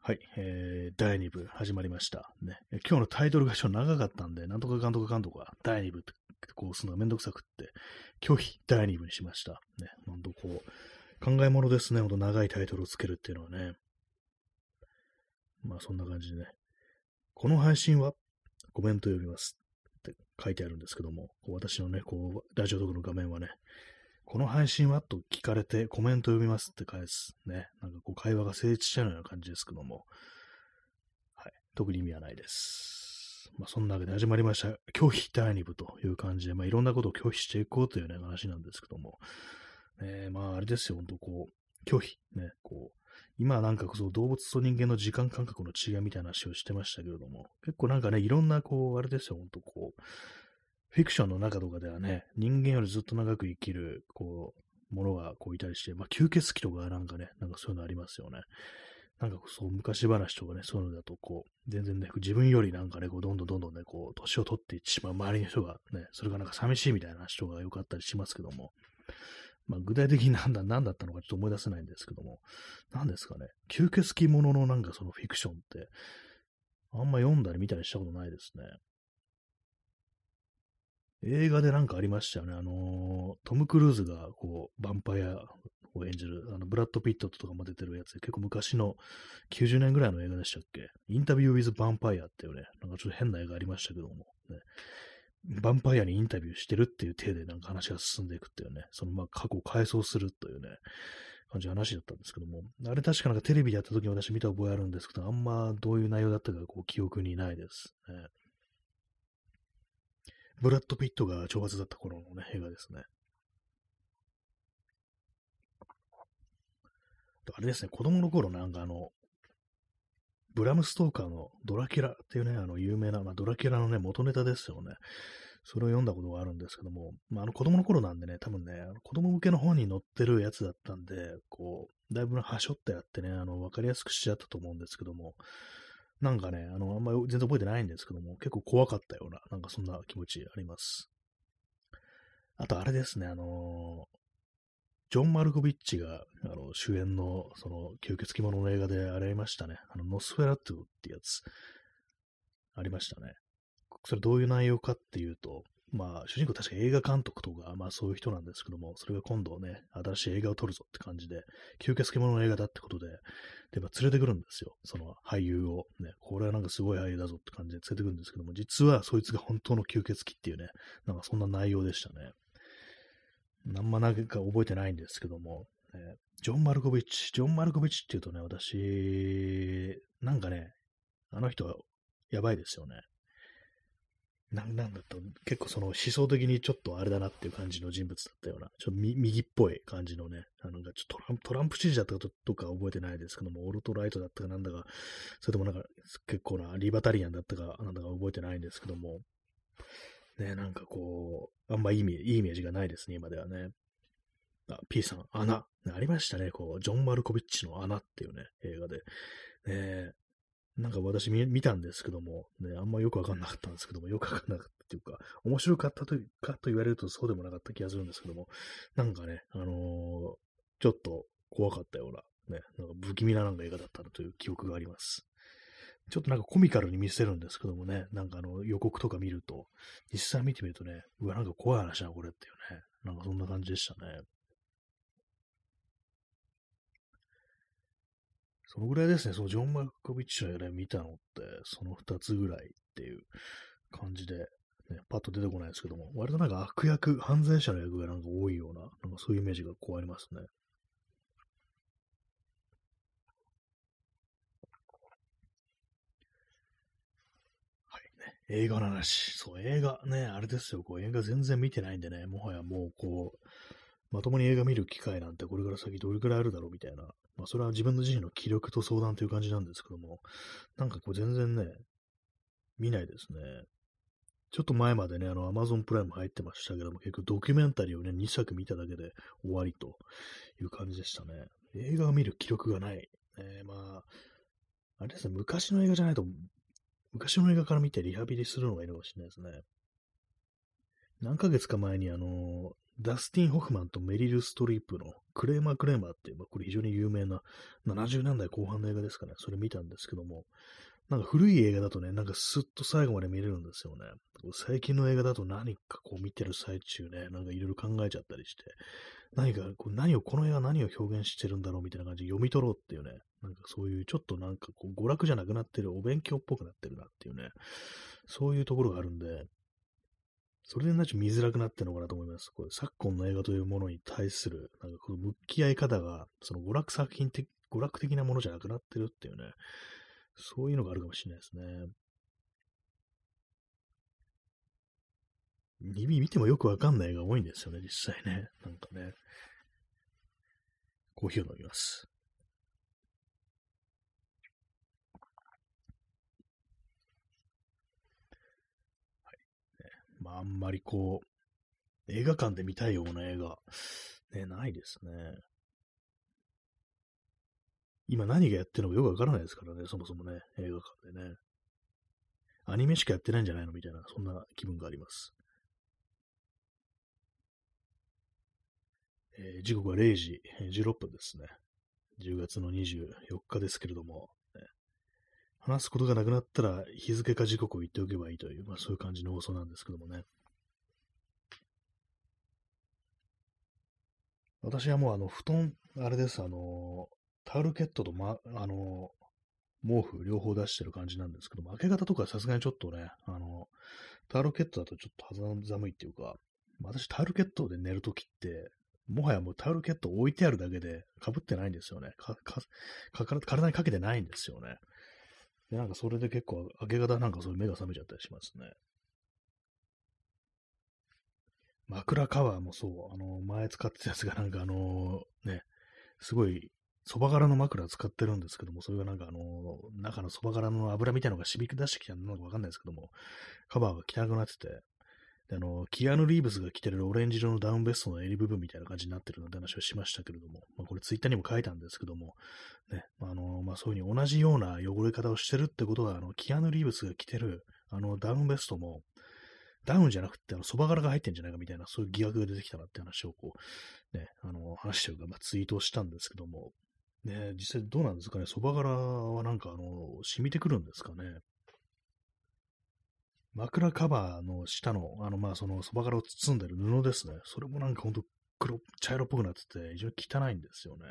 はい、えー、第2部始まりました。ね、今日のタイトルがちょっと長かったんで、なんとかかんとかかんとか、第2部ってこうするのがめんどくさくって、拒否第2部にしました。ね、ほんとこう、考え物ですね、ほんと長いタイトルをつけるっていうのはね。まあそんな感じでね。この配信はコメント読みますって書いてあるんですけども、こう私のね、こう、ラジオトークの画面はね、この配信は？と聞かれてコメント読みますって返す。ね。なんかこう会話が成立しちゃうような感じですけども。はい。特に意味はないです。まあそんなわけで始まりました。拒否第2部という感じで、まあいろんなことを拒否していこうというね話なんですけども。ねまああれですよ、ほんとこう、拒否。ね。こう、今なんかその動物と人間の時間感覚の違いみたいな話をしてましたけれども、結構なんかね、いろんなこう、あれですよ、ほんとこう、フィクションの中とかではね、人間よりずっと長く生きる、こう、ものがこういたりして、まあ、吸血鬼とかなんかね、なんかそういうのありますよね。なんかそう昔話とかね、そういうのだと、こう、全然ね、自分よりなんかね、こう、どんどんどんどんね、こう、年を取っていってしまう周りの人がね、それがなんか寂しいみたいな人が良かったりしますけども、まあ、具体的に何だ、何だったのかちょっと思い出せないんですけども、何ですかね、吸血鬼もののなんかそのフィクションって、あんま読んだり見たりしたことないですね。映画でなんかありましたよね。あのー、トム・クルーズが、こう、ヴァンパイアを演じる、あの、ブラッド・ピットとかも出てるやつ。で、結構昔の90年ぐらいの映画でしたっけ？インタビュー・ウィズ・ヴァンパイアっていうね、なんかちょっと変な映画ありましたけども、ね。ヴァンパイアにインタビューしてるっていう体でなんか話が進んでいくっていうね、そのまあ過去を回想するというね、感じの話だったんですけども、あれ確かなんかテレビでやった時に私見た覚えあるんですけど、あんまどういう内容だったかこう記憶にないです、ね。ブラッド・ピットが挑発だった頃のね、映画ですね。あれですね、子供の頃なんかあの、ブラム・ストーカーのドラキュラっていうね、あの有名な、まあ、ドラキュラのね、元ネタですよね。それを読んだことがあるんですけども、まあ、あの子供の頃なんでね、多分ね、子供向けの本に載ってるやつだったんで、こう、だいぶはしょってやってね、あの、わかりやすくしちゃったと思うんですけども、なんかね、あの、あんまり全然覚えてないんですけども、結構怖かったような、なんかそんな気持ちあります。あとあれですね、あのジョン・マルコビッチがあの主演のその吸血鬼物の映画でありましたね。あのノスフェラトゥってやつ。ありましたね。それどういう内容かっていうと、まあ、主人公確か映画監督とか、まあそういう人なんですけども、それが今度ね、新しい映画を撮るぞって感じで、吸血鬼物の映画だってことで、で、まあ、連れてくるんですよ。その俳優を。ね、これはなんかすごい俳優だぞって感じで連れてくるんですけども、実はそいつが本当の吸血鬼っていうね、なんかそんな内容でしたね。あんまなんか覚えてないんですけども、ね、ジョン・マルコビッチ、ジョン・マルコビッチっていうとね、私、なんかね、あの人やばいですよね。ななんだと、結構その思想的にちょっとあれだなっていう感じの人物だったような、ちょっと右っぽい感じのね、あのちょっとトランプトランプ支持だったかとか覚えてないですけども、オルトライトだったかなんだか、それともなんか結構なリバタリアンだったかなんだか覚えてないんですけども、ね、なんかこう、あんまいいいいイメージがないですね、今ではね。あ、P さん、穴。ありましたね、こう、ジョン・マルコビッチの穴っていうね、映画で。ね、なんか私見たんですけども、ね、あんまよくわかんなかったんですけども、よくわかんなかったっていうか、面白かったというかと言われるとそうでもなかった気がするんですけども、なんかね、あのー、ちょっと怖かったような、ね、なんか不気味ななんか映画だったという記憶があります。ちょっとなんかコミカルに見せるんですけどもね、なんかあの予告とか見ると、実際見てみるとね、うわ、なんか怖い話な、これっていうね、なんかそんな感じでしたね。そのぐらいですね、そのジョン・マルコビッチの映画見たのって、その2つぐらいっていう感じで、ね、パッと出てこないですけども、割となんか悪役、犯罪者の役がなんか多いような、なんかそういうイメージがこうありますね。はいね。映画の話。そう、映画ね、あれですよ、こう映画全然見てないんでね、もはやもうこう、まともに映画見る機会なんてこれから先どれくらいあるだろうみたいな、まあそれは自分の自身の気力と相談という感じなんですけども、なんかこう全然ね、見ないですね。ちょっと前までね、あの、アマゾンプライム入ってましたけども、結構ドキュメンタリーをね、2作見ただけで終わりという感じでしたね。映画を見る気力がない。えー、まあ、あれですね、昔の映画じゃないと、昔の映画から見てリハビリするのがいいのかもしれないですね。何ヶ月か前にあの、ダスティン・ホフマンとメリル・ストリープのクレーマー・クレーマーっていう、まあ、これ非常に有名な70年代後半の映画ですかね。それ見たんですけども、なんか古い映画だとね、なんかスッと最後まで見れるんですよね。最近の映画だと何かこう見てる最中ね、なんかいろいろ考えちゃったりして、何か、こう何を、この映画何を表現してるんだろうみたいな感じで読み取ろうっていうね、なんかそういうちょっとなんかこう娯楽じゃなくなってる、お勉強っぽくなってるなっていうね、そういうところがあるんで、それでなち見づらくなってるのかなと思います。これ昨今の映画というものに対する、なんかこの向き合い方が、その娯楽作品的、娯楽的なものじゃなくなってるっていうね、そういうのがあるかもしれないですね。耳見てもよくわかんない映画多いんですよね、実際ね。なんかね。コーヒーを飲みます。まあ、あんまりこう、映画館で見たいような映画、ね、ないですね。今何がやってるのかよくわからないですからね、そもそもね、映画館でね。アニメしかやってないんじゃないのみたいな、そんな気分があります。えー、時刻は0時16分ですね。10月の24日ですけれども、話すことがなくなったら日付か時刻を言っておけばいいという、まあそういう感じの放送なんですけどもね。私はもうあの、布団、あれです、あの、タオルケットと、ま、あの、毛布両方出してる感じなんですけども、明け方とかさすがにちょっとね、あの、タオルケットだとちょっと肌寒いっていうか、私タオルケットで寝るときって、もはやもうタオルケット置いてあるだけで被ってないんですよね。か、か体にかけてないんですよね。で、なんかそれで結構明け方なんかそういう目が覚めちゃったりしますね。枕カバーもそう、あの、前使ってたやつがなんかあの、ね、すごい、そば柄の枕使ってるんですけども、それがなんかあの、中のそば柄の油みたいなのが染み出してきたのかわかんないですけども、カバーが汚くなってて、で、あの、キアヌ・リーブスが着てるオレンジ色のダウンベストの襟部分みたいな感じになってるのって話をしましたけれども、まあ、これツイッターにも書いたんですけども、ね、あの、まあ、そういうふうに同じような汚れ方をしてるってことは、あの、キアヌ・リーブスが着てる、あの、ダウンベストも、ダウンじゃなくて、あの、そば柄が入ってんじゃないかみたいな、そういう疑惑が出てきたなって話をこう、ね、あの、話してるか、まあ、ツイートをしたんですけども、ね、実際どうなんですかね、そば柄はなんか、あの、染みてくるんですかね？枕カバーの下の、あの、まあ、その、そばからを包んでる布ですね。それもなんかほんと黒、茶色っぽくなってて、非常に汚いんですよね。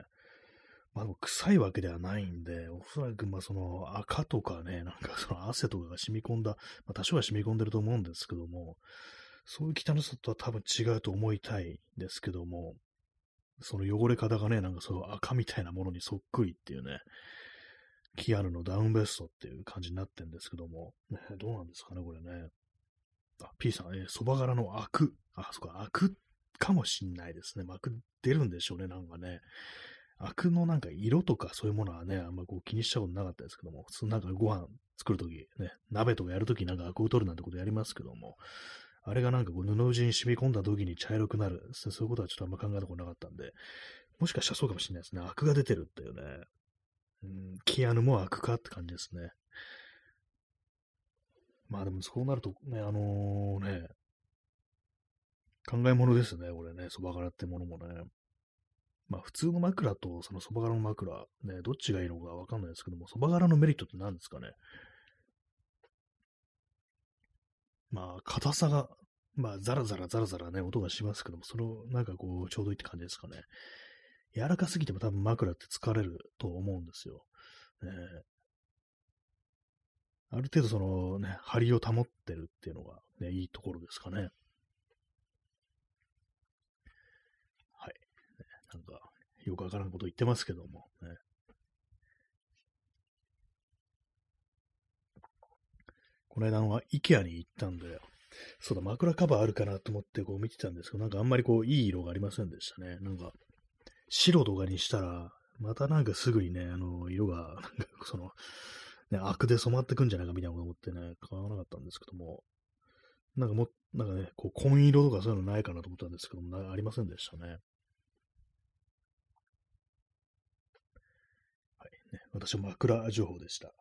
まあ、でも臭いわけではないんで、おそらく、まあ、その赤とかね、なんかその汗とかが染み込んだ、まあ、多少は染み込んでると思うんですけども、そういう汚さとは多分違うと思いたいんですけども、その汚れ方がね、なんかその赤みたいなものにそっくりっていうね、キアヌのダウンベストっていう感じになってんですけども、ね、どうなんですかね、これね。あ、P さん、えそば柄のアク。あ、そっか、アクかもしんないですね。アク出るんでしょうね、なんかね。アクのなんか色とかそういうものはね、あんまこう気にしたことなかったですけども、普通なんかご飯作るとき、ね、鍋とかやるときなんかアクを取るなんてことやりますけども、あれがなんかこう布地に染み込んだ時に茶色くなる、そういうことはちょっとあんま考えたことなかったんで、もしかしたらそうかもしれないですね。アクが出てるっていうね。うん、キアヌも開くかって感じですね。まあでもそうなるとね、あのー、ね、考え物ですね、これね、そば柄ってものもね。まあ普通の枕とそのそば柄の枕、ね、どっちがいいのかわかんないですけども、そば柄のメリットって何ですかね。まあ、硬さが、まあ、ザラザラザラザラね、音がしますけども、その、なんかこう、ちょうどいいって感じですかね。柔らかすぎても多分枕って疲れると思うんですよ。ね、ある程度そのね、張りを保ってるっていうのがね、いいところですかね。はい。ね、なんか、よくわからんこと言ってますけども、ね。この間の IKEA に行ったんで、そうだ、枕カバーあるかなと思ってこう見てたんですけど、なんかあんまりこう、いい色がありませんでしたね。なんか、白とかにしたら、またなんかすぐにね、あの、色が、なんかその、ね、悪で染まってくんじゃないかみたいなこと思ってね、買わなかったんですけども、なんかも、なんかね、こう、紺色とかそういうのないかなと思ったんですけども、ありませんでしたね。はい、ね。私は枕情報でした。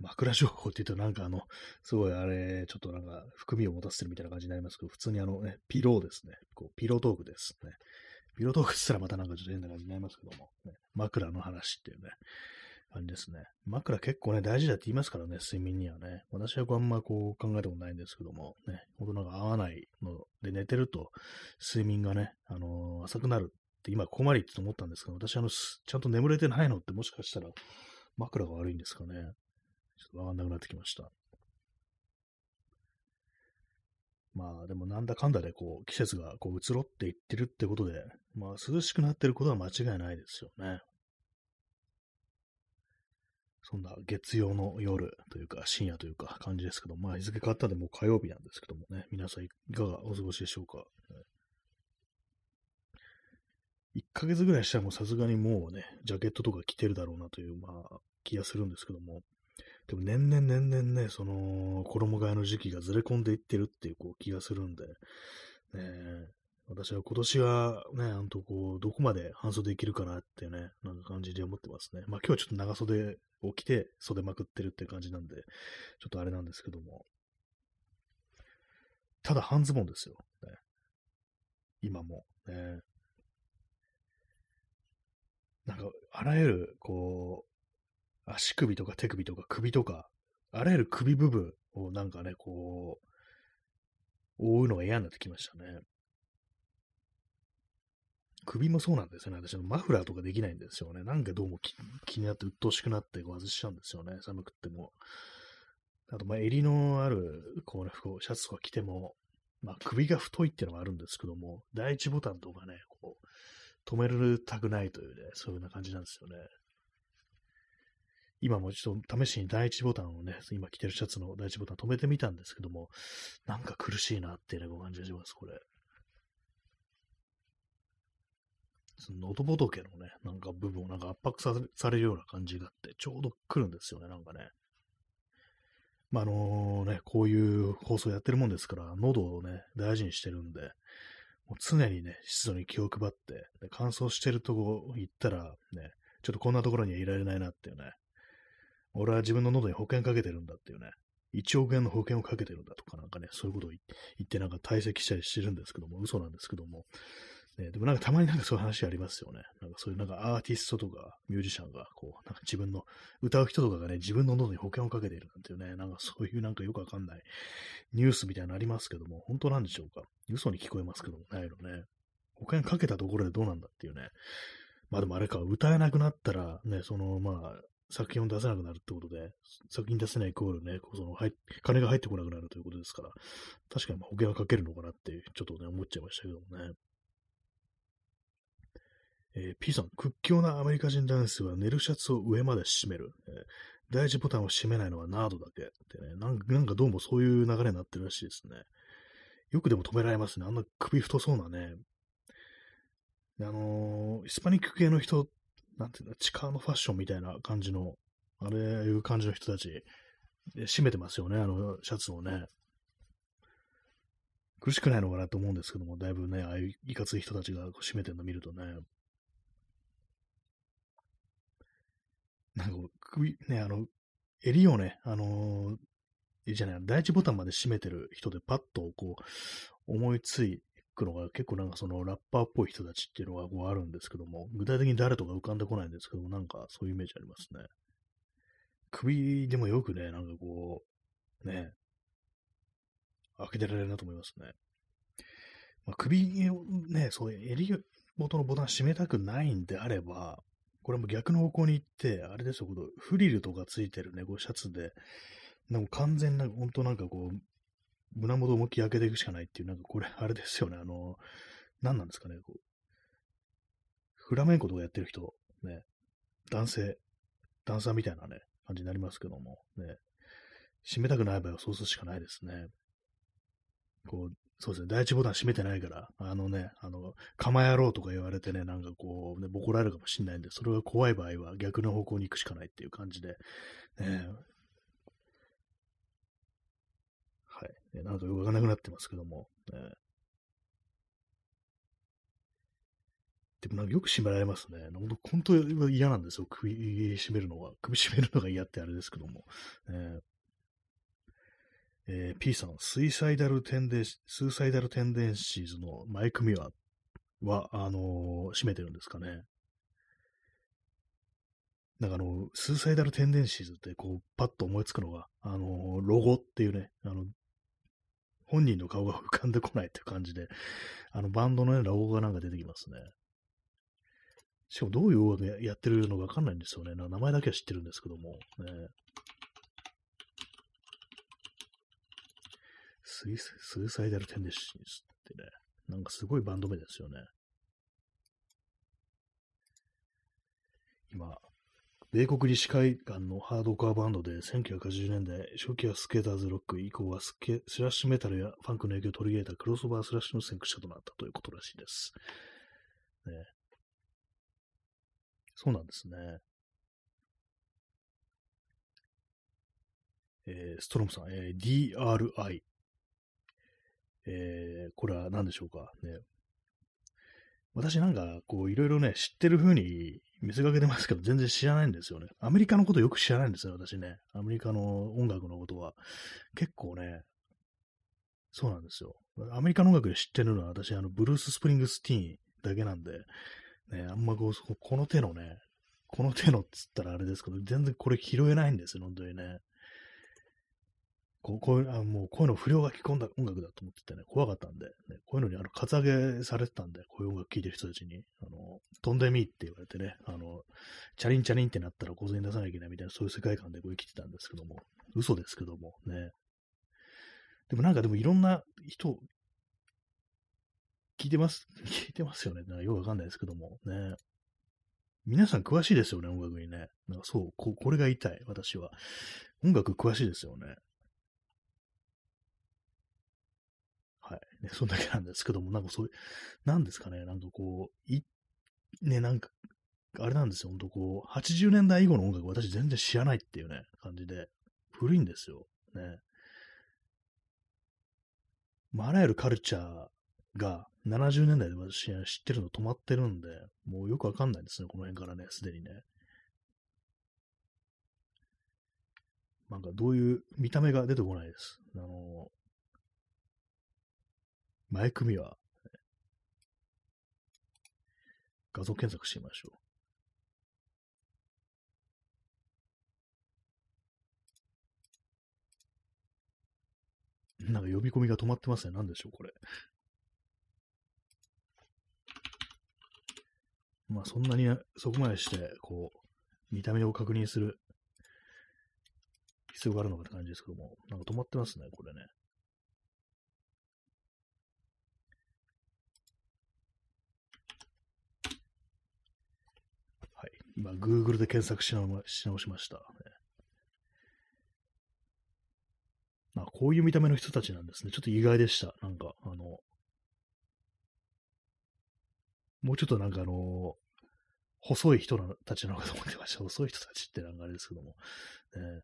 枕情報って言うとなんかあの、すごいあれ、ちょっとなんか含みを持たせてるみたいな感じになりますけど、普通にあのね、ピローですね。こうピロートークですね。ピロートークって言ったらまたなんかちょっと変な感じになりますけども、ね、枕の話っていうね、感じですね。枕結構ね、大事だって言いますからね、睡眠にはね。私はあんまこう考えたことないんですけども、ね、ほんとなんか合わないので寝てると睡眠がね、あのー、浅くなるって今ここまで言って思ったんですけど、私あの、ちゃんと眠れてないのってもしかしたら枕が悪いんですかね。ちょっとわかんなくなってきました。まあでもなんだかんだでこう季節がこう移ろっていってるってことで、まあ涼しくなってることは間違いないですよね。そんな月曜の夜というか深夜というか感じですけど、まあ日付変わったでもう火曜日なんですけどもね、皆さんいかがお過ごしでしょうか。1ヶ月ぐらいしたらもうさすがにもうね、ジャケットとか着てるだろうなという、まあ、気がするんですけども、でも年々年々ね、その、衣替えの時期がずれ込んでいってるっていうこう気がするんで、ね、私は今年はね、あんとこう、どこまで半袖できるかなってね、なんか感じで思ってますね。まあ今日はちょっと長袖を着て袖まくってるって感じなんで、ちょっとあれなんですけども。ただ半ズボンですよ。ね、今も。ね、なんか、あらゆる、こう、足首とか手首とか首とか、あらゆる首部分をなんかね、こう、覆うのが嫌になってきましたね。首もそうなんですよね。私のマフラーとかできないんですよね。なんかどうも気になって鬱陶しくなって外しちゃうんですよね。寒くっても。あと、ま、襟のある、こうね、シャツとか着ても、まあ、首が太いっていうのがあるんですけども、第一ボタンとかね、こう、止めるたくないというね、そういうような感じなんですよね。今もちょっと試しに第一ボタンをね、今着てるシャツの第一ボタン止めてみたんですけども、なんか苦しいなっていうね、ご感じがします、これ。その喉仏のね、なんか部分をなんか圧迫されるような感じがあって、ちょうど来るんですよね、なんかね。まあ、あのね、こういう放送やってるもんですから、喉をね、大事にしてるんで、もう常にね、湿度に気を配って、で乾燥してるとこ行ったら、ね、ちょっとこんなところにはいられないなっていうね、俺は自分の喉に保険かけてるんだっていうね、1億円の保険をかけてるんだとかなんかね、そういうことを言ってなんか退席したりしてるんですけども、嘘なんですけども、ね、でもなんかたまになんかそういう話ありますよね。なんかそういうなんかアーティストとかミュージシャンが、こう、なんか自分の、歌う人とかがね、自分の喉に保険をかけているなんていうね、なんかそういうなんかよくわかんないニュースみたいなのありますけども、本当なんでしょうか？嘘に聞こえますけども、ないのね。保険かけたところでどうなんだっていうね。まあでもあれか、歌えなくなったら、ね、その、まあ、作品を出せなくなるってことで、作品出せないイコールね、そのはい、金が入ってこなくなるということですから、確かに保険はかけるのかなって、ちょっとね、思っちゃいましたけどもね。えー、P さん、屈強なアメリカ人男性は寝るシャツを上まで締める。えー、第一ボタンを閉めないのはナードだけってねなん。なんかどうもそういう流れになってるらしいですね。よくでも止められますね。あんな首太そうなね。あのー、ヒスパニック系の人、なんていうの、地下のファッションみたいな感じの、あれいう感じの人たち、閉めてますよね、あのシャツをね。苦しくないのかなと思うんですけども、だいぶね、ああいういかつい人たちが閉めてるの見るとね。なんか首、ね、あの、襟をね、あのー、じゃない、第一ボタンまで閉めてる人でパッとこう、思いついくのが結構なんかそのラッパーっぽい人たちっていうのがこうあるんですけども、具体的に誰とか浮かんでこないんですけども、なんかそういうイメージありますね。首でもよくね、なんかこう、ね、開けてられるなと思いますね。まあ、首をね、そういう襟元のボタン閉めたくないんであれば、これも逆の方向に行って、あれですよ、フリルとかついてるね、こうシャツで、なんか完全な、本当なんかこう、胸元思いっきり開けていくしかないっていう、なんかこれ、あれですよね、あの、何なんですかね、こう、フラメンコとかやってる人、ね、男性、ダンサーみたいなね、感じになりますけども、ね、閉めたくない場合はそうするしかないですね。こう、そうですね、第一ボタン閉めてないから、あのね、あの、構えろうとか言われてね、なんかこう、ね、ボコられるかもしれないんで、それが怖い場合は逆の方向に行くしかないっていう感じで、ね、はい、なんかよくわかんなくなってますけども、ね、でもなんかよく締められますね。本当嫌なんですよ。首絞めるのが。首絞めるのが嫌ってあれですけども。えーえー、P さん、スイサイダルテンデン、スーサイダルテンデンシーズのマイク・ミワは、あのー、締めてるんですかね。なんかあの、スーサイダルテンデンシーズってこう、パッと思いつくのが、あのー、ロゴっていうね、あの、本人の顔が浮かんでこないって感じで、あの、バンドのね、ロゴがなんか出てきますね。しかもどういう音楽やってるのかわかんないんですよね。名前だけは知ってるんですけども。ね、Suicidal Tendencies ってね、なんかすごいバンド名ですよね。今、米国西海岸のハードコアバンドで1980年代、初期はスケーターズロック、以降はスケスラッシュメタルやファンクの影響を取り入れたクロスオーバースラッシュの先駆者となったということらしいです。ね、そうなんですね。えー、ストロムさん、えー、DRI。えー、これは何でしょうか？ね。私なんか、こう、いろいろね、知ってる風に見せかけてますけど、全然知らないんですよね。アメリカのことよく知らないんですよ、私ね。アメリカの音楽のことは。結構ね、そうなんですよ。アメリカの音楽で知ってるのは、私、あの、ブルース・スプリングスティーンだけなんで、ね、あんまこう、この手のね、この手のっつったらあれですけど、全然これ拾えないんですよ、本当にね。こうこういうあもうこういうの不良が着込んだ音楽だと思っててね、怖かったんで、ね、こういうのにあの、カツアゲされてたんで、こういう音楽聴いてる人たちに、あの、飛んでみって言われてね、あの、チャリンチャリンってなったら小銭出さなきゃいけないみたいな、そういう世界観でこう生きてたんですけども、嘘ですけども、ね。でもなんかでもいろんな人、聞いてます、聞いてますよね。なんかよくわかんないですけども、ね。皆さん詳しいですよね、音楽にね。なんかそう、ここれが言いたい、私は。音楽詳しいですよね。はい。ね、そんだけなんですけども、なんかそういう、なんですかね、なんかこう、い、ね、なんか、あれなんですよ、ほんとこう、80年代以後の音楽私全然知らないっていうね、感じで、古いんですよ。ね。まあ、あらゆるカルチャーが70年代で私知ってるの止まってるんで、もうよくわかんないですね、この辺からね、すでにね。なんかどういう見た目が出てこないです。あの、前組は、画像検索してみましょう。なんか呼び込みが止まってますね。何でしょう、これ。まあ、そんなに、そこまでして、こう、見た目を確認する必要があるのかって感じですけども、なんか止まってますね、これね。今、Google で検索し直し直しました、ね。あ、こういう見た目の人たちなんですね。ちょっと意外でした。なんか、あの、もうちょっとなんかあの、細い人たちなのかと思ってました。細い人たちってなんかあれですけども。ね、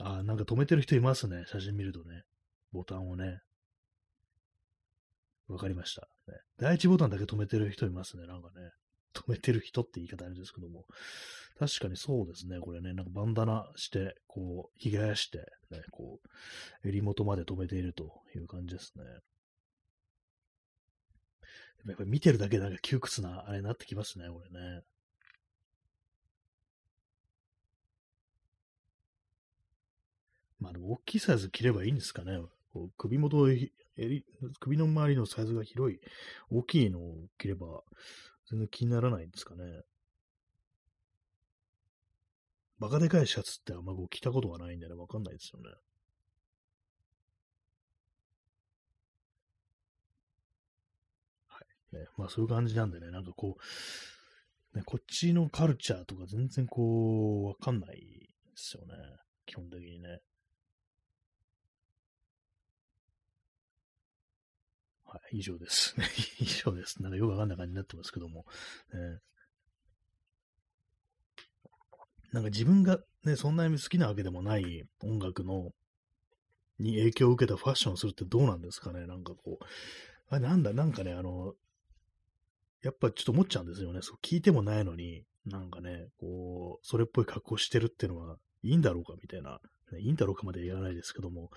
あ、なんか止めてる人いますね。写真見るとね。ボタンをね。わかりました、ね。第一ボタンだけ止めてる人いますね。なんかね。止めてる人って言い方あれですけども、確かにそうですね、これね、なんかバンダナして、こう、ひげ生やして、ね、こう、襟元まで止めているという感じですね。やっぱり見てるだけでなんか窮屈な、あれになってきますね、これね。まあでも大きいサイズ着ればいいんですかね。こう首元、襟、首の周りのサイズが広い、大きいのを着れば、全然気にならないんですかね。バカでかいシャツってあんまこう着たことがないんでね、わかんないですよね。はい。ね、まあそういう感じなんでね、なんかこう、ね、こっちのカルチャーとか全然こう、わかんないですよね。基本的にね。はい、以上です。以上です。なんかよくわかんない感じになってますけども。ね、なんか自分がね、そんなに好きなわけでもない音楽の、に影響を受けたファッションをするってどうなんですかね？なんかこう、あなんだ、なんかね、あの、やっぱちょっと思っちゃうんですよね。そう聞いてもないのに、なんかね、こう、それっぽい格好してるっていうのはいいんだろうかみたいな、ね、いいんだろうかまで言わないですけども、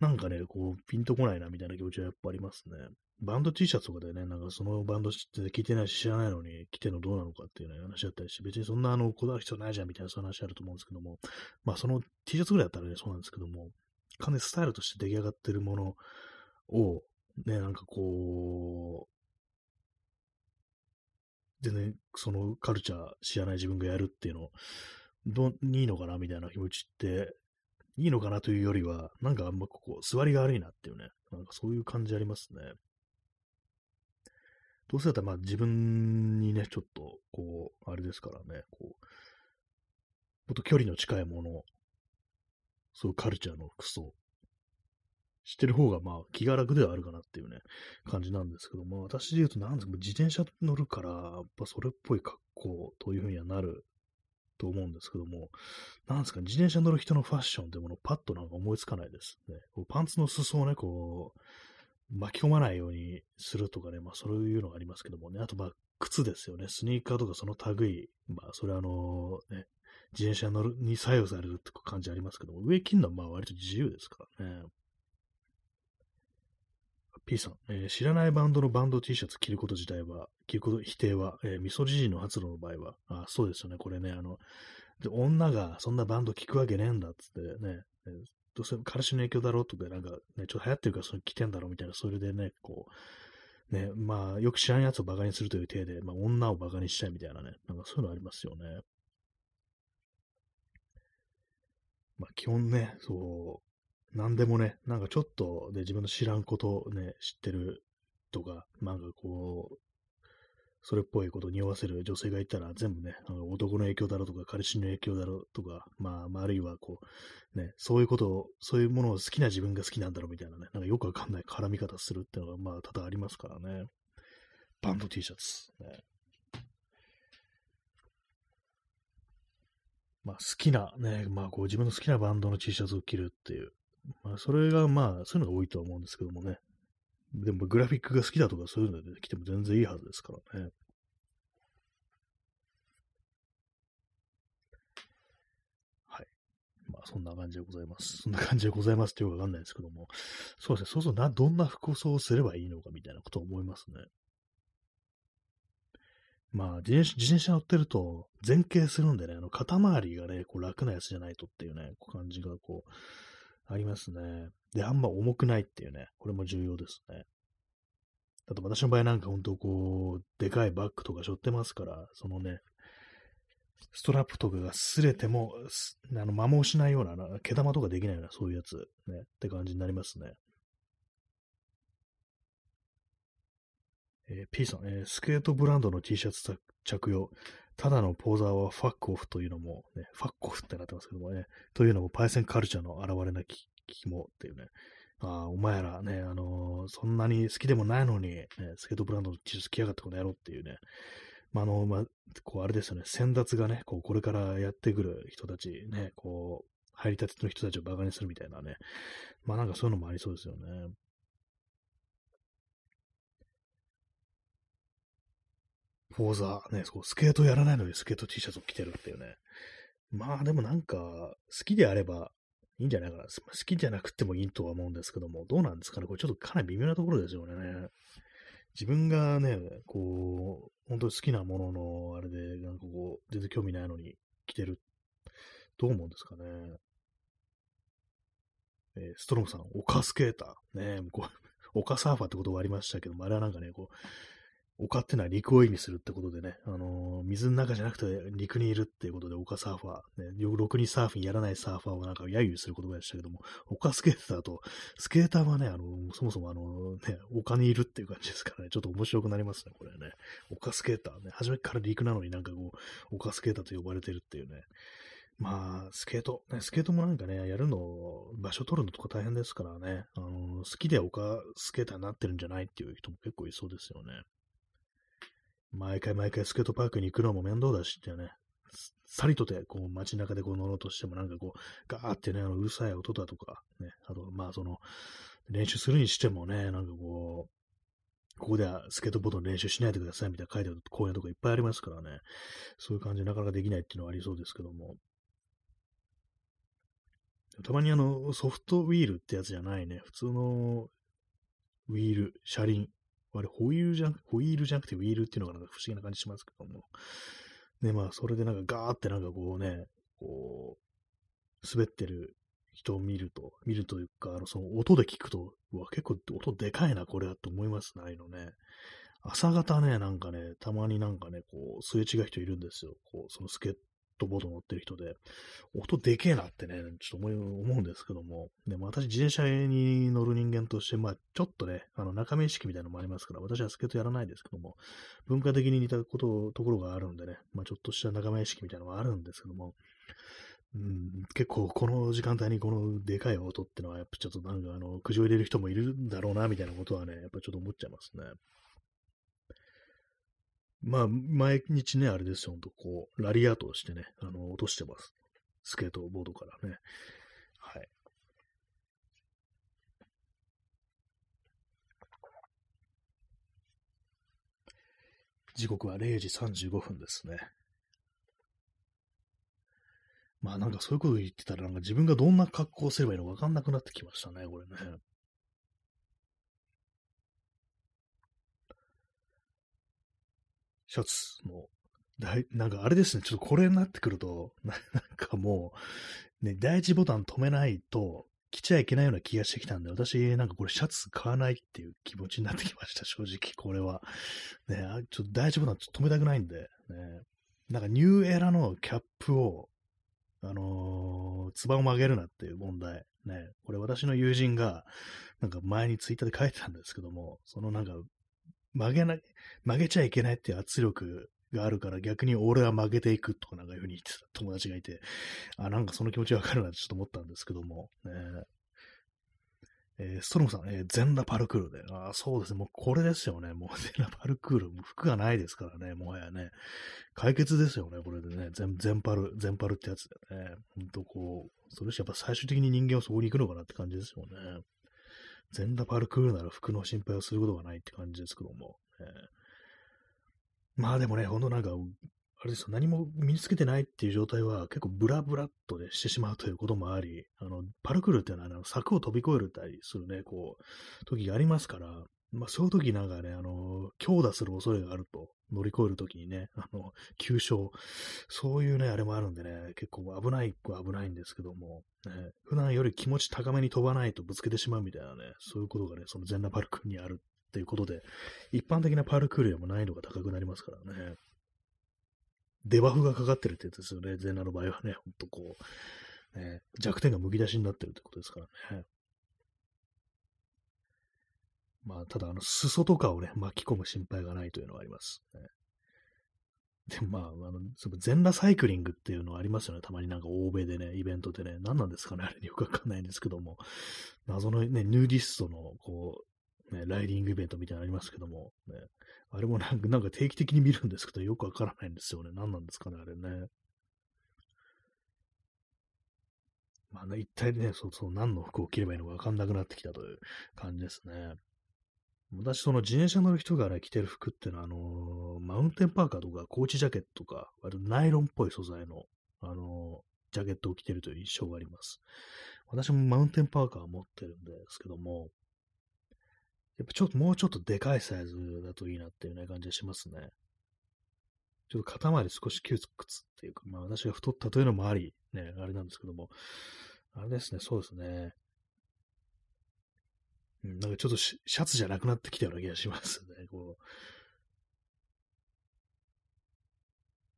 なんかね、こう、ピンとこないなみたいな気持ちはやっぱありますね。バンド T シャツとかでね、なんかそのバンドって聞いてないし知らないのに着てのどうなのかっていうね、話だったりして、別にそんなあの、こだわる必要ないじゃんみたいなそういう話あると思うんですけども、まあその T シャツぐらいだったらね、そうなんですけども、完全にスタイルとして出来上がってるものを、ね、なんかこう、全然そのカルチャー知らない自分がやるっていうの、どいいのかなみたいな気持ちって、いいのかなというよりは、なんかあんまここ、座りが悪いなっていうね、なんかそういう感じありますね。どうせだったらまあ自分にね、ちょっと、こう、あれですからね、こう、もっと距離の近いもの、そういうカルチャーの服装、してる方がまあ気が楽ではあるかなっていうね、感じなんですけども、私で言うとなんですか、自転車乗るから、やっぱそれっぽい格好というふうにはなると思うんですけども、なんですか、自転車乗る人のファッションってものパッとなんか思いつかないですね。こうパンツの裾をね、こう、巻き込まないようにするとかね、まあそういうのがありますけどもね、あとまあ靴ですよね、スニーカーとかその類、まあそれはあのね、自転車乗るに作用されるって感じありますけども、上着るのはまあ割と自由ですからね。P さん、えー、知らないバンドのバンド T シャツ着ること自体は、着ること否定は、えー、ミソジジの発露の場合は、あそうですよね、これね、あの、で女がそんなバンド聞くわけねえんだっつってね、えー、どうせ彼氏の影響だろうとか、なんかね、ちょっと流行ってるからそれ着てんだろうみたいな、それでね、こう、ね、まあ、よく知らんやつをバカにするという体で、まあ、女をバカにしたいみたいなね、なんかそういうのありますよね。まあ、基本ね、そう、なんでもね、なんかちょっとで自分の知らんことをね、知ってるとか、なんかこう、それっぽいことを匂わせる女性がいたら全部ね、男の影響だろうとか、彼氏の影響だろうとか、まあ、まあ、あるいはこう、ね、そういうことを、そういうものを好きな自分が好きなんだろうみたいなね、なんかよくわかんない絡み方するっていうのが、まあ、多々ありますからね。バンド T シャツ。ね、まあ、好きな、ね、まあ、こう自分の好きなバンドの T シャツを着るっていう、まあ、それがまあ、そういうのが多いとは思うんですけどもね。でも、グラフィックが好きだとかそういうので来ても全然いいはずですからね。はい。まあ、そんな感じでございます。そんな感じでございますってよくわかんないですけども。そうですね。そうそうな、どんな服装をすればいいのかみたいなことを思いますね。まあ自転、車乗ってると前傾するんでね、あの肩周りがね、こう楽なやつじゃないとっていうね、こう感じがこう、ありますね。で、あんま重くないっていうね、これも重要ですね。あと私の場合なんか本当こう、でかいバッグとか背負ってますから、そのね、ストラップとかが擦れても、あの、摩耗しないような、毛玉とかできないような、そういうやつ、ね、って感じになりますね。えー、P さん、えー、スケートブランドの T シャツ着用、ただのポーザーはファックオフというのも、ね、ファックオフってなってますけどもね、というのもパイセンカルチャーの現れなき肝っていうね、ああ、お前らね、あのー、そんなに好きでもないのに、ね、スケートブランドの T シャツ着やがってこの野郎っていうね、まあ、あの、まあ、こう、あれですよね、先達がね、こう、これからやってくる人たち、ね、こう、入りたての人たちをバカにするみたいなね、まあなんかそういうのもありそうですよね。フォーザー、ね、そう、スケートやらないのにスケート T シャツを着てるっていうね。まあでもなんか、好きであればいいんじゃないかな。好きじゃなくてもいいとは思うんですけども、どうなんですかね。これちょっとかなり微妙なところですよね。自分がね、こう、本当に好きなものの、あれで、なんかこう、全然興味ないのに着てる。どう思うんですかね。えー、ストロムさん、オカスケーター。ね、こう、オカサーファーってことがありましたけども、あれはなんかね、こう、丘ってのは陸を意味するってことでね、あのー、水の中じゃなくて陸にいるっていうことで、丘サーファー、ね、ろくにサーフィンやらないサーファーをなんか揶揄する言葉でしたけども、丘スケーターと、スケーターはね、あのー、そもそもあのね、丘にいるっていう感じですからね、ちょっと面白くなりますね、これね。丘スケーターね、初めから陸なのになんかこう、丘スケーターと呼ばれてるっていうね。まあ、スケート、ね、スケートもなんかね、やるの、場所取るのとか大変ですからね、あのー、好きで丘スケーターになってるんじゃないっていう人も結構いそうですよね。毎回毎回スケートパークに行くのも面倒だしってね、さりとて、こう、街中でこう乗ろうとしても、なんかこう、ガーってね、あのうるさい音だとか、ね、あと、まあ、その、練習するにしてもね、なんかこう、ここではスケートボードの練習しないでくださいみたいな書いてある公園とかいっぱいありますからね。そういう感じでなかなかできないっていうのはありそうですけども。たまにあの、ソフトウィールってやつじゃないね。普通のウィール、車輪。あれ、ホイールじゃん、ホイールじゃなくてウィールっていうのがなんか不思議な感じしますけども。で、まあ、それでなんかガーってなんかこうね、こう、滑ってる人を見ると、見るというか、あの、その音で聞くと、うわ、結構音でかいな、これはと思いますね、ああいのね。朝方ね、なんかね、たまになんかね、こう、すれ違う人いるんですよ。こう、そのスケトボード乗ってる人で、音でけえなってね、ちょっと思うんですけども、でも私自転車に乗る人間として、まあちょっとね、あの中身意識みたいなのもありますから、私はスケートやらないですけども、文化的に似たこと、ところがあるんでね、まあちょっとした仲間意識みたいなのはあるんですけども、うん、結構この時間帯にこのでかい音ってのは、やっぱちょっとなんかあの、苦情入れる人もいるんだろうな、みたいなことはね、やっぱちょっと思っちゃいますね。まあ、毎日ね、あれですよ、ほんとこう、ラリアートをしてね、あの、落としてます。スケートボードからね。はい。時刻は0時35分ですね。まあなんかそういうこと言ってたら、なんか自分がどんな格好をすればいいのかわかんなくなってきましたね、これね。シャツの、だいなんかあれですね、ちょっとこれになってくると、なんかもう、ね、第一ボタン止めないと、着ちゃいけないような気がしてきたんで、私、なんかこれシャツ買わないっていう気持ちになってきました、正直、これは。ね、ちょっと第一ボタン止めたくないんで、ね、なんかニューエラのキャップを、あのー、つばを曲げるなっていう問題。ね、これ私の友人が、なんか前にツイッターで書いてたんですけども、そのなんか、曲げな、曲げちゃいけないっていう圧力があるから逆に俺は曲げていくとかなんかいうふうに言ってた友達がいて、あ、なんかその気持ちわかるなってちょっと思ったんですけども、ね、えー、ストロムさん、えー、全裸パルクールで。あそうですね。もうこれですよね。もう全裸パルクール。服がないですからね。もはやね。解決ですよね。これでね。全、全パル、全パルってやつでね。ほんとこう、それしやっぱ最終的に人間はそこに行くのかなって感じですよね。全裸パルクールなら服の心配をすることがないって感じですけども。えー、まあでもね、ほんとなんか、あれですよ、何も身につけてないっていう状態は結構ブラブラっとでしてしまうということもあり、あの、パルクールっていうのは、あの、柵を飛び越えるたりするね、こう、時がありますから、まあそういう時なんかね、あの、強打する恐れがあると、乗り越える時にね、あの、急所、そういうね、あれもあるんでね、結構危ないは危ないんですけども、ね、普段より気持ち高めに飛ばないとぶつけてしまうみたいなね、そういうことがね、その全裸パルクールにあるっていうことで、一般的なパルクールよりも難易度が高くなりますからね。デバフがかかってるってやつですよね。全裸の場合はね、ほんとこう、ね、弱点がむき出しになってるってことですからね。まあ、ただ、あの、裾とかをね、巻き込む心配がないというのはあります。ね、でまあ、あの、その全裸サイクリングっていうのはありますよね。たまになんか欧米でね、イベントでね、何なんですかね、あれよくわかんないんですけども、謎のね、ヌーディストの、こう、ね、ライディングイベントみたいなのありますけども、ね、あれもなんかなんか定期的に見るんですけど、よくわからないんですよね。何なんですかね、あれね。まあね、一体ね、そうそう、何の服を着ればいいのかわかんなくなってきたという感じですね。私、その自転車乗る人がね、着てる服ってのは、あのー、マウンテンパーカーとか、コーチジャケットとか、割とナイロンっぽい素材の、あのー、ジャケットを着てるという印象があります。私もマウンテンパーカーを持ってるんですけども、やっぱちょっと、もうちょっとでかいサイズだといいなっていうね、感じがしますね。ちょっと肩周り少し窮屈っていうか、まあ私が太ったというのもあり、ね、あれなんですけども、あれですね、そうですね。うん、なんかちょっとシャツじゃなくなってきたような気がしますね。こう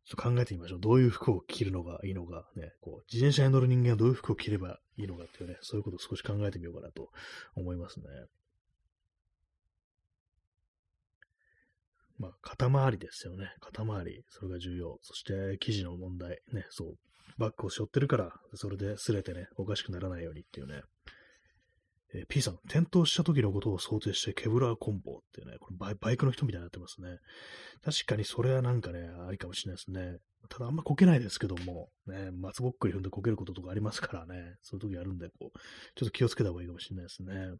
ちょっと考えてみましょう。どういう服を着るのがいいのか、ね、こう自転車に乗る人間はどういう服を着ればいいのかっていうね、そういうことを少し考えてみようかなと思いますね。まあ、肩周りですよね。肩周り。それが重要。そして、生地の問題。ね、そう。バッグを背負ってるから、それで擦れてね、おかしくならないようにっていうね。えー、P さん、転倒した時のことを想定してケブラーコンボっていうね、これバイバイクの人みたいになってますね。確かにそれはなんかね、ありかもしれないですね。ただあんまこけないですけども、ね、松ぼっくり踏んでこけることとかありますからね、そういう時あるんで、こう、ちょっと気をつけた方がいいかもしれないですね。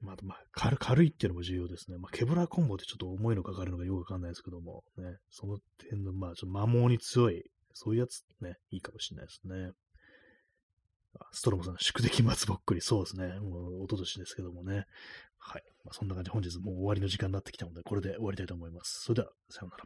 まあ、まあ、軽軽いっていうのも重要ですね。まあ、ケブラーコンボってちょっと重いのかかるのかよくわかんないですけども、ね、その点の、まあ、ちょっと摩耗に強い、そういうやつね、いいかもしれないですね。ストロムさん、宿敵松ぼっくり、そうですね。もう、おととしですけどもね。はい。まあ、そんな感じで本日もう終わりの時間になってきたので、これで終わりたいと思います。それでは、さようなら。